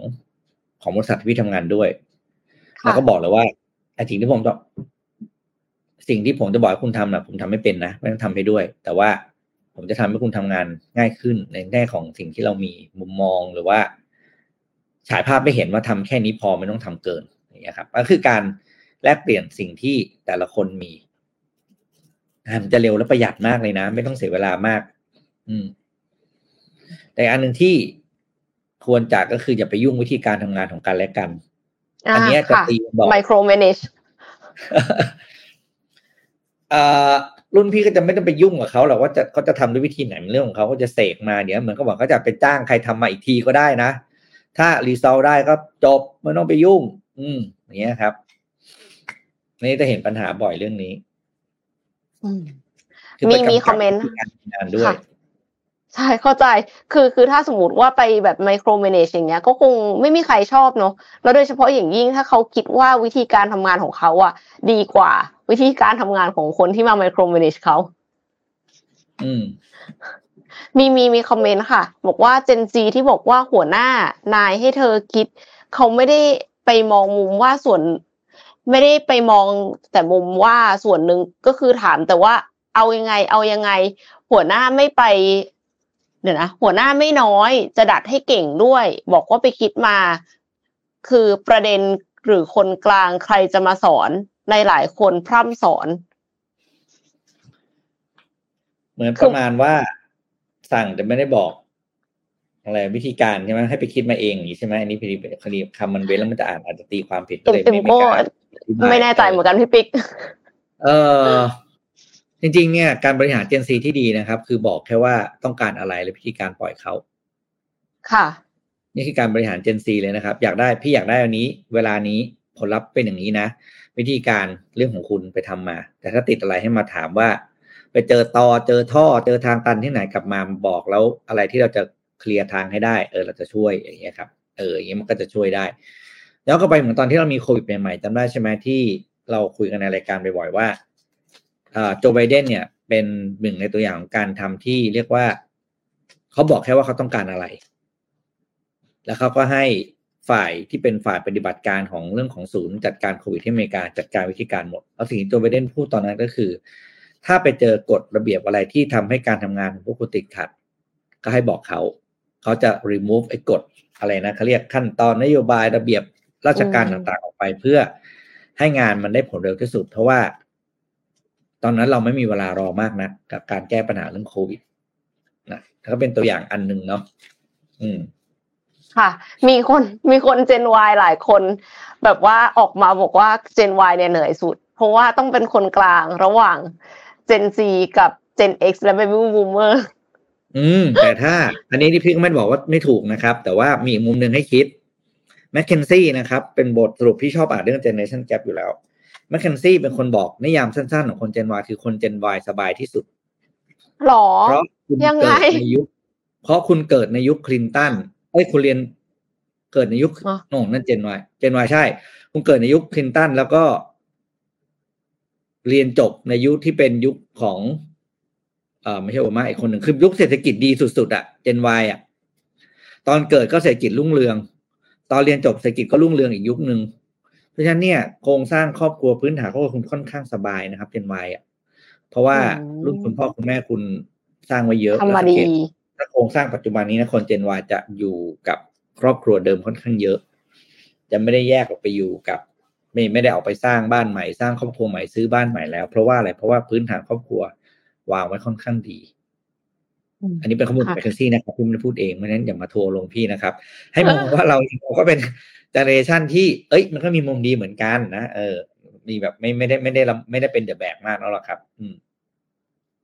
ของบริษัทที่พี่ทำงานด้วย แล้วก็บอกเลยว่า ไอ้สิ่งที่ผมจะสิ่งที่ผมจะบอกให้คุณทำนะผมทำไม่เป็นนะไม่ต้องทำให้ด้วย แต่ว่าผมจะทำให้คุณทำงานง่ายขึ้นในแง่ของสิ่งที่เรามีมุมมองหรือว่า ฉายภาพไม่เห็นว่าทำแค่นี้พอไม่ต้องทำเกินอย่างเงี้ยครับก็คือการแลกเปลี่ยนสิ่งที่แต่ละคนมีมันจะเร็วและประหยัดมากเลยนะ ไม่ต้องเสียเวลามาก อืม แต่อันหนึ่งที่ควรจากก็คืออย่าไปยุ่งวิธีการทำงานของกันและกัน อันนี้จะตีบอกไมโครเมเนจเอ่อรุ่นพี่ก็จะไม่ต้องไปยุ่งกับเขาหรอกว่าจะเขาจะทำด้วยวิธีไหนเป็นเรื่องของเขาเขาจะเสกมาเดี๋ยวเหมือนเขาบอกเขาจะไปจ้างใครทำมาอีกทีก็ได้นะ ถ้ารีซอลได้ก็จบไม่ต้องไปยุ่ง อืมอย่างเงี้ยครับ นี่จะเห็นปัญหาบ่อยเรื่องนี้มีมีคอมเมนต์การทำงานด้วย ใช่เข้าใจคือคือถ้าสมมติว่าไปแบบไมโครเมเนจอย่างเงี้ยก็คงไม่มีใครชอบเนาะแล้วโดยเฉพาะอย่างยิ่งถ้าเขาคิดว่าวิธีการทำงานของเขาอะ ดีกว่า วิธีการทำงานของคนที่มาไมโครเมเนจเขาอืมมีมีมีคอมเมนต์ค่ะ บอกว่าเจนซีที่บอกว่าหัวหน้านายให้เธอคิด เขาไม่ได้ไปมองมุมว่าส่วน ไม่ได้ไปมองแต่มุมว่าส่วนหนึ่งก็คือถามแต่ว่าเอายังไง เอายังไง หัวหน้าไม่ไป เดี๋ยวนะหัวหน้าไม่น้อยจะดัดให้เก่งด้วย บอกว่าไปคิดมา คือประเด็นหรือคนกลางใครจะมาสอนในหลายคนพร่ำสอน เหมือนประมาณว่า สั่งแต่ไม่ได้บอก อะไรวิธีการใช่ไหมให้ไปคิดมาเองอย่างนี้ใช่ไหมอันนี้พอดีคดีคำมันเว้นแล้วมันจะอ่านอาจจะตีความผิดก็เลยเต็มไม่ๆมีการก็ไม่แน่ใจเหมือนกันพี่ปิ๊กเออ จริงๆเนี่ยการบริหารเจนซีที่ดีนะครับ คือบอกแค่ว่าต้องการอะไรและวิธีการปล่อยเขาค่ะ นี่คือการบริหารเจนซีเลยนะครับ อยากได้พี่อยากได้อันนี้ เวลานี้ผลลัพธ์เป็นอย่างนี้นะ วิธีการเรื่องของคุณไปทำมา แต่ถ้าติดอะไรให้มาถามว่า ไปเจอตอเจอท่อเจอทางตันที่ไหนกลับมาบอกแล้วอะไรที่เราจะเคลียร์ทางให้ได้ เออเราจะช่วยอย่างเงี้ยครับเอออย่างเงี้ยมันก็จะช่วยได้ แล้วก็ไปเหมือนตอนที่เรามีโควิดใหม่ๆจำได้ใช่ไหมที่เราคุยกันในรายการบ่อยๆว่า โจไบเดนเนี่ยเป็นหนึ่งในตัวอย่างของการทำที่เรียกว่าเขาบอกแค่ว่าเขาต้องการอะไร แล้วเขาก็ให้ฝ่ายที่เป็นฝ่ายปฏิบัติการของเรื่องของศูนย์จัดการโควิดที่อเมริกาจัดการวิธีการหมดแล้วสิ่งที่โจไบเดนพูดตอนนั้นก็คือ ถ้าไปเจอกฎระเบียบอะไรที่ทำให้การทำงานของพวกคุณติดขัด ก็ให้บอกเขาเขาจะ remove ไอ้กฎอะไรนะเขาเรียกขั้นตอนนโยบายระเบียบราชการอืมต่างๆออกไปเพื่อให้งานมันได้ผลเร็วที่สุด เพราะว่า ตอนนั้นเราไม่มีเวลารอมากนะกับการแก้ปัญหาเรื่องโควิดนะก็เป็นตัวอย่างอันหนึ่งเนาะอืม ค่ะ มีคนมีคนเจน Y หลายคน แบบว่าออกมาบอกว่าเจน Y เนี่ยเหนื่อยสุด เพราะว่าต้องเป็นคนกลางระหว่างเจน Z กับเจน X และ Baby Boomer อืม แต่ถ้า อันนี้ที่พี่ก็ไม่ได้บอกว่าไม่ถูกนะครับ แต่ว่ามีอีกมุมหนึ่งให้คิดแมคเคนซี่นะครับ เป็นบทสรุปพี่ชอบอ่านเรื่อง generation gap อยู่แล้ว แมคเคนซี่เป็นคนบอกนิยามสั้นๆ ของคน Gen Y คือคน Gen Y สบายที่สุดหรอเพราะคุณยังไงเกิดในยุค เพราะคุณเกิดในยุคคลินตันเอ้ยคุณเรียนเกิดในยุคอ๋อโน่นนั่น Gen Y Gen Y ใช่ คุณเกิดในยุคคลินตันแล้วก็ เรียนจบในยุคที่เป็นยุคของเอ่อไม่ใช่โอบามาอีกคนหนึ่งคือยุคเศรษฐกิจดีสุดๆอะ Gen Y อะตอนเกิดก็เศรษฐกิจรุ่งเรือง ตอนเรียนจบเศรษฐกิจก็รุ่งเรืองอีกยุคหนึ่งเพ ราะฉะนั้นเนี่ยโครงสร้างครอบครัวพื้นฐานครอบครัวคุณค่อนข้างสบายนะครับ Gen Y อะเพราะว่าอืมรุ่นคุณพ่อคุณแม่คุณสร้างไว้เยอะทำมาแล้วสังดีเกตถ้าโครงสร้างปัจจุบันนี้นะคนเจนวจะอยู่กับครอบครัวเดิมค่อนข้างเยอะ จะไม่ได้แยกออกไปอยู่กับ ไม่ไม่ได้ออกไปสร้างบ้านใหม่ สร้างครอบครัวใหม่ซื้อบ้านใหม่แล้ว เพราะว่าอะไรเพราะว่าพื้นฐานครอบครัววางไว้ค่อนข้างดี อืมอันนี้เป็นข้อมูลค่ะจากแคซี่นะครับพี่ไม่ได้พูดเองเพราะฉะนั้นอย่ามาทัวร์ลงพี่นะครับ ให้มองว่าเราเราก็เป็นเจเนอเรชันที่ เอ้ย มันก็มีมุมดีเหมือนกันนะเออ มีแบบไม่ไม่ได้ไม่ได้ไม่ได้เป็นเดอะแบกมากแล้วหรอกครับ อืม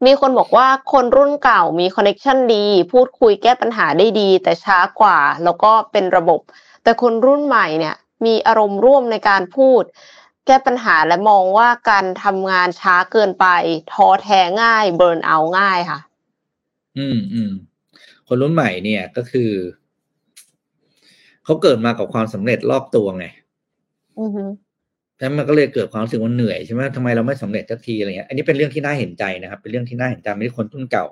มีคนบอกว่าคนรุ่นเก่ามีคอนเน c ชันดี พูดคุยแก้ปัญหาได้ดี แต่ช้ากว่า แล้วก็เป็นระบบ แต่คนรุ่นใหม่เนี่ย มีอารมณ์ร่วมในการพูด แก้ปัญหาและมองว่าการทำงานช้าเกินไปท้อแท้ง่าย เบิร์นเอาง่ายค่ะ อืมอืมคนรุ่นใหม่เนี่ยก็คือเขาเกิดมากับความสำเร็จรอบตัวไงอือฮึฉะนั้นมันก็เลยเกิดความรู้สึกว่าเหนื่อยใช่ไหมทำไมเราไม่สำเร็จสักทีอะไรเงี้ย อันนี้เป็นเรื่องที่น่าเห็นใจนะครับ เป็นเรื่องที่น่าเห็นใจไม่ใช่คนรุ่นเก่า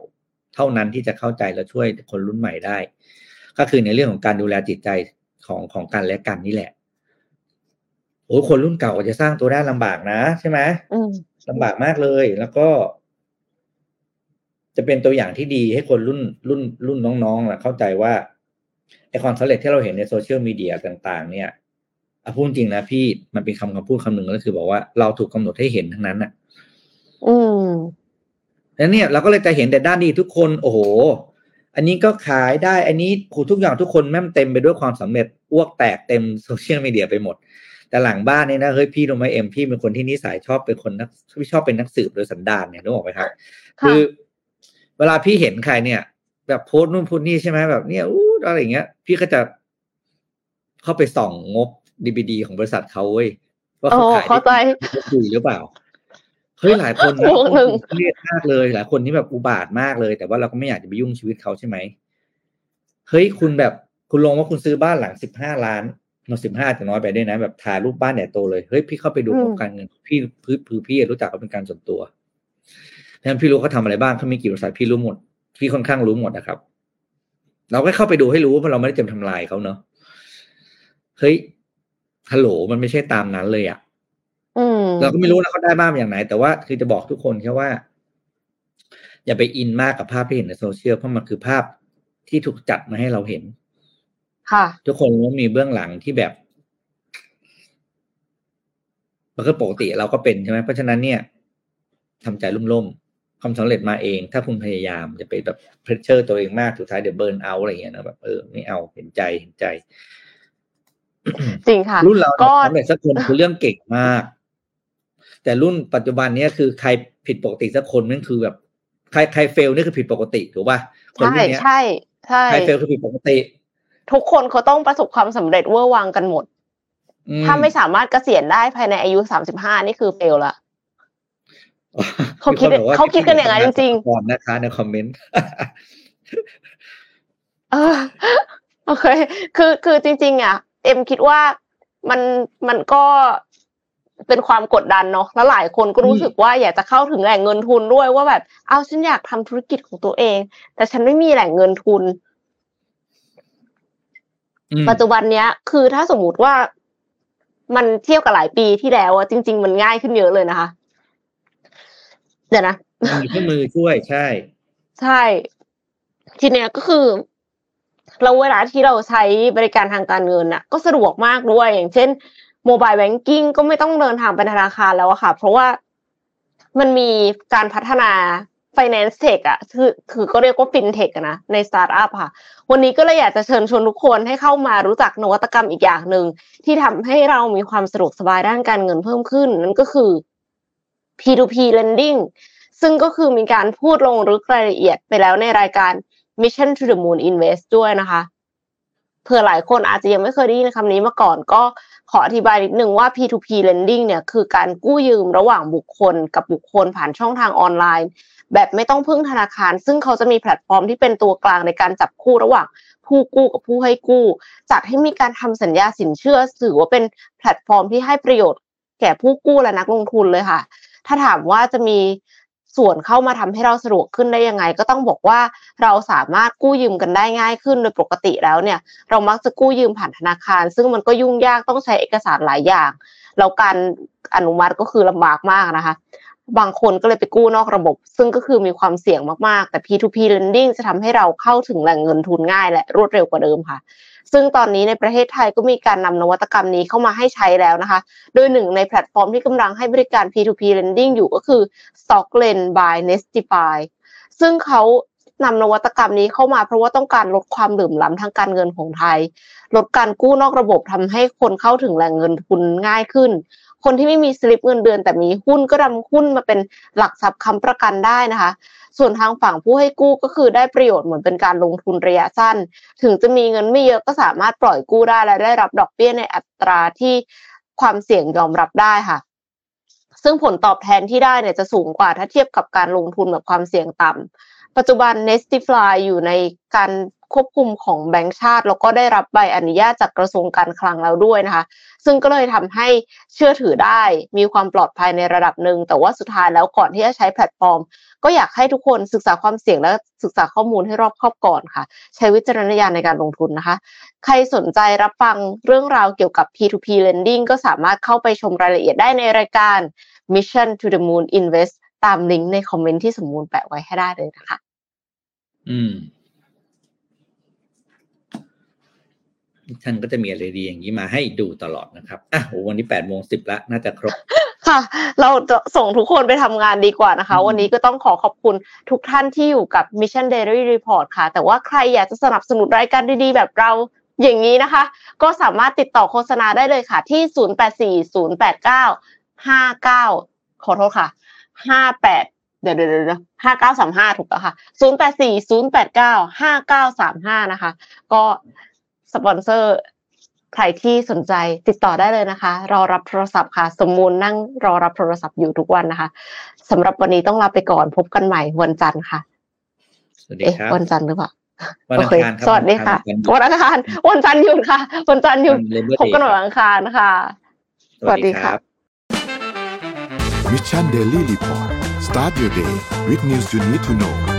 เท่านั้นที่จะเข้าใจและช่วยคนรุ่นใหม่ได้ ก็คือในเรื่องของการดูแลจิตใจของของกันและกันนี่แหละโอ้ยคนรุ่นเก่าก็จะสร้างตัวได้ลำบากนะใช่ไหมอืมลำบากมากเลย แล้วก็ จะเป็นตัวอย่างที่ดีให้คนรุ่นรุ่นรุ่นน้องๆนะเข้าใจว่าไอความสำเร็จที่เราเห็นในโซเชียลมีเดียต่าง ๆ เนี่ยอะพูดจริงนะพี่มันเป็นคำคำพูดคำหนึ่งก็คือบอกว่าเราถูกกำหนดให้เห็นทั้งนั้นน่ะ อืมแล้วเนี่ยเราก็เลยจะเห็นแต่ด้านดีทุกคน โอ้โห อันนี้ก็ขายได้ อันนี้โหทุกอย่างทุกคนแม่มเต็มไปด้วยความสำเร็จอ้วกแตกเต็มโซเชียลมีเดียไปหมด แต่หลังบ้านเนี่ยนะเฮ้ยพี่รู้ไหมเอ็มพี่เป็นคนที่นิสัยชอบเป็นคนนักพี่ชอบเป็นนักสืบโดยสันดานเนี่ยนึกออกไหมครับค่ะคือ เวลาพี่เห็นใครเนี่ย แบบโพสต์นู่นโพสต์นี่ใช่ไหมแบบเนี่ยอู้อะไรอย่างเงี้ย พี่ก็จะเข้าไปส่องงบดีบีดีของบริษัทเขาเว้ยว่าเขาโอ้ขายเข้าใจได้คุยหรือเปล่าเฮ้ยหลายคนนะวงหนึ่งเครียดมากเลย หลายคนที่แบบอุบาทมากเลย แต่ว่าเราก็ไม่อยากจะไปยุ่งชีวิตเขาใช่ไหมเฮ้ยคุณแบบคุณลงว่าคุณซื้อบ้านหลังสิบห้าล้านมาสิบห้าจะน้อยไปด้วยนะ แบบถ่ายรูปบ้านใหญ่โตเลย เฮ้ยพี่เข้าไปดูอืมงบการเงิน พี่พื้นพื้นพี่รู้จักเขาเป็นการส่วนตัว ฉะนั้นพี่รู้เขาทำอะไรบ้างเขามีกี่บริษัทพี่รู้หมด พี่ค่อนข้างรู้หมดนะครับ เราก็เข้าไปดูให้รู้เพราะเราไม่ได้จะทำลายเขาเนาะเฮ้ยฮัลโหลมันไม่ใช่ตามนั้นเลยอะ่ะอืมเราก็ไม่รู้นะเขาได้บ้างอย่างไหน แต่ว่าคือจะบอกทุกคนแค่ว่า อย่าไปอินมากกับภาพที่เห็นในโซเชียลเพราะมันคือภาพที่ถูกจัดมาให้เราเห็น ค่ะ ทุกคนรู้ว่ามีเบื้องหลังที่แบบมันก็ปกติเราก็เป็นใช่ไหมเพราะฉะนั้นเนี่ยทำใจรุ่มๆ ความสำเร็จมาเอง ถ้าคุณพยายามจะไปแบบ pressure ตัวเองมากสุดท้ายเดี๋ยว burn out อะไรอย่างเงี้ยนะแบบเออไม่เอาเห็นใจเห็นใจ จริงค่ะ รุ่นเราก็เนี่ยสำเร็จสักคนคือเรื่องเก่งมาก แต่รุ่นปัจจุบันเนี้ยคือใครผิดปกติสักคนนั่นคือแบบ ใครใคร fail นี่คือผิดปกติถูกป่ะคนใช่รุ่นเนี้ยใช่ใช่ใคร fail คือผิดปกติ ทุกคนเขาต้องประสบความสำเร็จเวอร์วังกันหมดอืถ้าไม่สามารถเกษียณได้ภายในอายุสามสิบห้านี่คือ fail ละ เขาคิดมีนบอกว่เขาคิดกันอย่างนั้นจริงๆก่อนนะคะในคอมเมนต์เออโอเค คือคือจริง ๆ อะ เอ็มคิดว่ามันมันก็เป็นความกดดันเนาะแล้วหลายคนก็รู้สึกว่าอยากจะเข้าถึงแหล่งเงินทุนด้วยว่าแบบ เอาฉันอยากทำธุรกิจของตัวเอง แต่ฉันไม่มีแหล่งเงินทุนอืมปัจจุบันเนี้ย คือถ้าสมมุติว่ามันเทียบกับหลายปีที่แล้วอะจริง ๆ มันง่ายขึ้นเยอะเลยนะคะ เดี๋ยวนะมันมีเครื่องมือช่วยใช่ ใช่ ทีเนี้ยก็คือ เราเวลาที่เราใช้บริการทางการเงินน่ะ ก็สะดวกมากด้วย อย่างเช่น mobile banking ก็ไม่ต้องเดินทางไปธนาคารแล้วอะค่ะ เพราะว่ามันมีการพัฒนา finance tech อะคือคือก็เรียกว่า fintech อะนะ ในสตาร์ทอัพค่ะ วันนี้ก็เลยอยากจะเชิญชวนทุกคนให้เข้ามารู้จักนวัตกรรมอีกอย่างหนึ่งที่ทำให้เรามีความสะดวกสบายด้านการเงินเพิ่มขึ้น นั่นก็คือ P2P lending ซึ่งก็คือมีการพูดลงลึกรายละเอียดไปแล้วในรายการ Mission to the Moon Invest ด้วยนะคะเผื่อหลายคนอาจจะยังไม่เคยได้ยินคำนี้มาก่อนก็ขออธิบายนิดนึงว่า P2P lending เนี่ยคือการกู้ยืมระหว่างบุคคลกับบุคคลผ่านช่องทางออนไลน์ แบบไม่ต้องพึ่งธนาคาร ซึ่งเขาจะมีแพลตฟอร์มที่เป็นตัวกลางในการจับคู่ระหว่างผู้กู้กับผู้ให้กู้ จัดให้มีการทำสัญญาสินเชื่อถือว่าเป็นแพลตฟอร์มที่ให้ประโยชน์แก่ผู้กู้และนักลงทุนเลยค่ะ ถ้าถามว่าจะมีส่วนเข้ามาทำให้เราสะดวกขึ้นได้ยังไง ก็ต้องบอกว่าเราสามารถกู้ยืมกันได้ง่ายขึ้นโดยปกติแล้วเนี่ย เรามักจะกู้ยืมผ่านธนาคาร ซึ่งมันก็ยุ่งยากต้องใช้เอกสารหลายอย่างแล้วการอนุมัติก็คือลำบากมากนะคะ บางคนก็เลยไปกู้นอกระบบ ซึ่งก็คือมีความเสี่ยงมากๆ แต่ P2P lending จะทำให้เราเข้าถึงแหล่งเงินทุนง่ายและรวดเร็วกว่าเดิมค่ะ ซึ่งตอนนี้ในประเทศไทยก็มีการนำนวัตกรรมนี้เข้ามาให้ใช้แล้วนะคะ โดยหนึ่งในแพลตฟอร์มที่กำลังให้บริการ P2P lending อยู่ก็คือ Stocklend by Nestify ซึ่งเขานำนวัตกรรมนี้เข้ามาเพราะว่าต้องการลดความเหลื่อมล้ำทางการเงินของไทย ลดการกู้นอกระบบทำให้คนเข้าถึงแหล่งเงินทุนง่ายขึ้น คนที่ไม่มีสลิปเงินเดือนแต่มีหุ้นก็นำหุ้นมาเป็นหลักทรัพย์ค้ำประกันได้นะคะ ส่วนทางฝั่งผู้ให้กู้ก็คือได้ประโยชน์เหมือนเป็นการลงทุนระยะสั้น ถึงจะมีเงินไม่เยอะก็สามารถปล่อยกู้ได้และได้รับดอกเบี้ยในอัตราที่ความเสี่ยงยอมรับได้ค่ะซึ่งผลตอบแทนที่ได้เนี่ยจะสูงกว่าถ้าเทียบกับการลงทุนแบบความเสี่ยงต่ำปัจจุบัน Nestify อยู่ในการ ควบคุมของแบงก์ชาติ แล้วก็ได้รับใบอนุญาตจากกระทรวงการคลังแล้วด้วยนะคะ ซึ่งก็เลยทำให้เชื่อถือได้มีความปลอดภัยในระดับหนึ่ง แต่ว่าสุดท้ายแล้วก่อนที่จะใช้แพลตฟอร์ม ก็อยากให้ทุกคนศึกษาความเสี่ยงและศึกษาข้อมูลให้รอบคอบก่อนค่ะ ใช้วิจารณญาณในการลงทุนนะคะ ใครสนใจรับฟังเรื่องราวเกี่ยวกับ P2P lending ก็สามารถเข้าไปชมรายละเอียดได้ในรายการ Mission to the Moon Invest ตามลิงก์ในคอมเมนต์ที่สมมูลแปะไว้ให้ได้เลยนะคะ อืม ท่านก็จะมีอะไรดีอย่างนี้มาให้ดูตลอดนะครับอะโอ้วันนี้แปดโมงสิบละน่าจะครบค่ะ เราจะส่งทุกคนไปทำงานดีกว่านะคะ วันนี้ก็ต้องขอขอบคุณทุกท่านที่อยู่กับ Mission Daily Report ค่ะ แต่ว่าใครอยากจะสนับสนุนรายการดีๆ แบบเราอย่างนี้นะคะ ก็สามารถติดต่อโฆษณาได้เลยค่ะ ที่ 08408959 ขอโทษค่ะ 58เดี๋ยวเดี๋ยวเดี๋ยวห้าเก้าสามห้าถูกแล้วค่ะศูนย์แปดสี่ศูนย์แปดเก้าห้าเก้าสามห้านะคะ ก็ สปอนเซอร์ ใครที่สนใจติดต่อได้เลยนะคะ รอรับโทรศัพท์ค่ะ สมมูลนั่งรอรับโทรศัพท์อยู่ทุกวันนะคะสำหรับวันนี้ต้องลาไปก่อนพบกันใหม่วันจันทร์ค่ะสวัสดีเอ๊ะครับวันจันทร์หรือเปล่าวันโออังเคคารครับสวัสดีค่ะวัวันนอัอังงคารคารวันจันทร์หยุดค่ะ วันจันทร์หยุดวัน Labor พบกัน Day วันอังคารค่ะ สวัสดีครับ Mission Daily Report start your day with news you need to know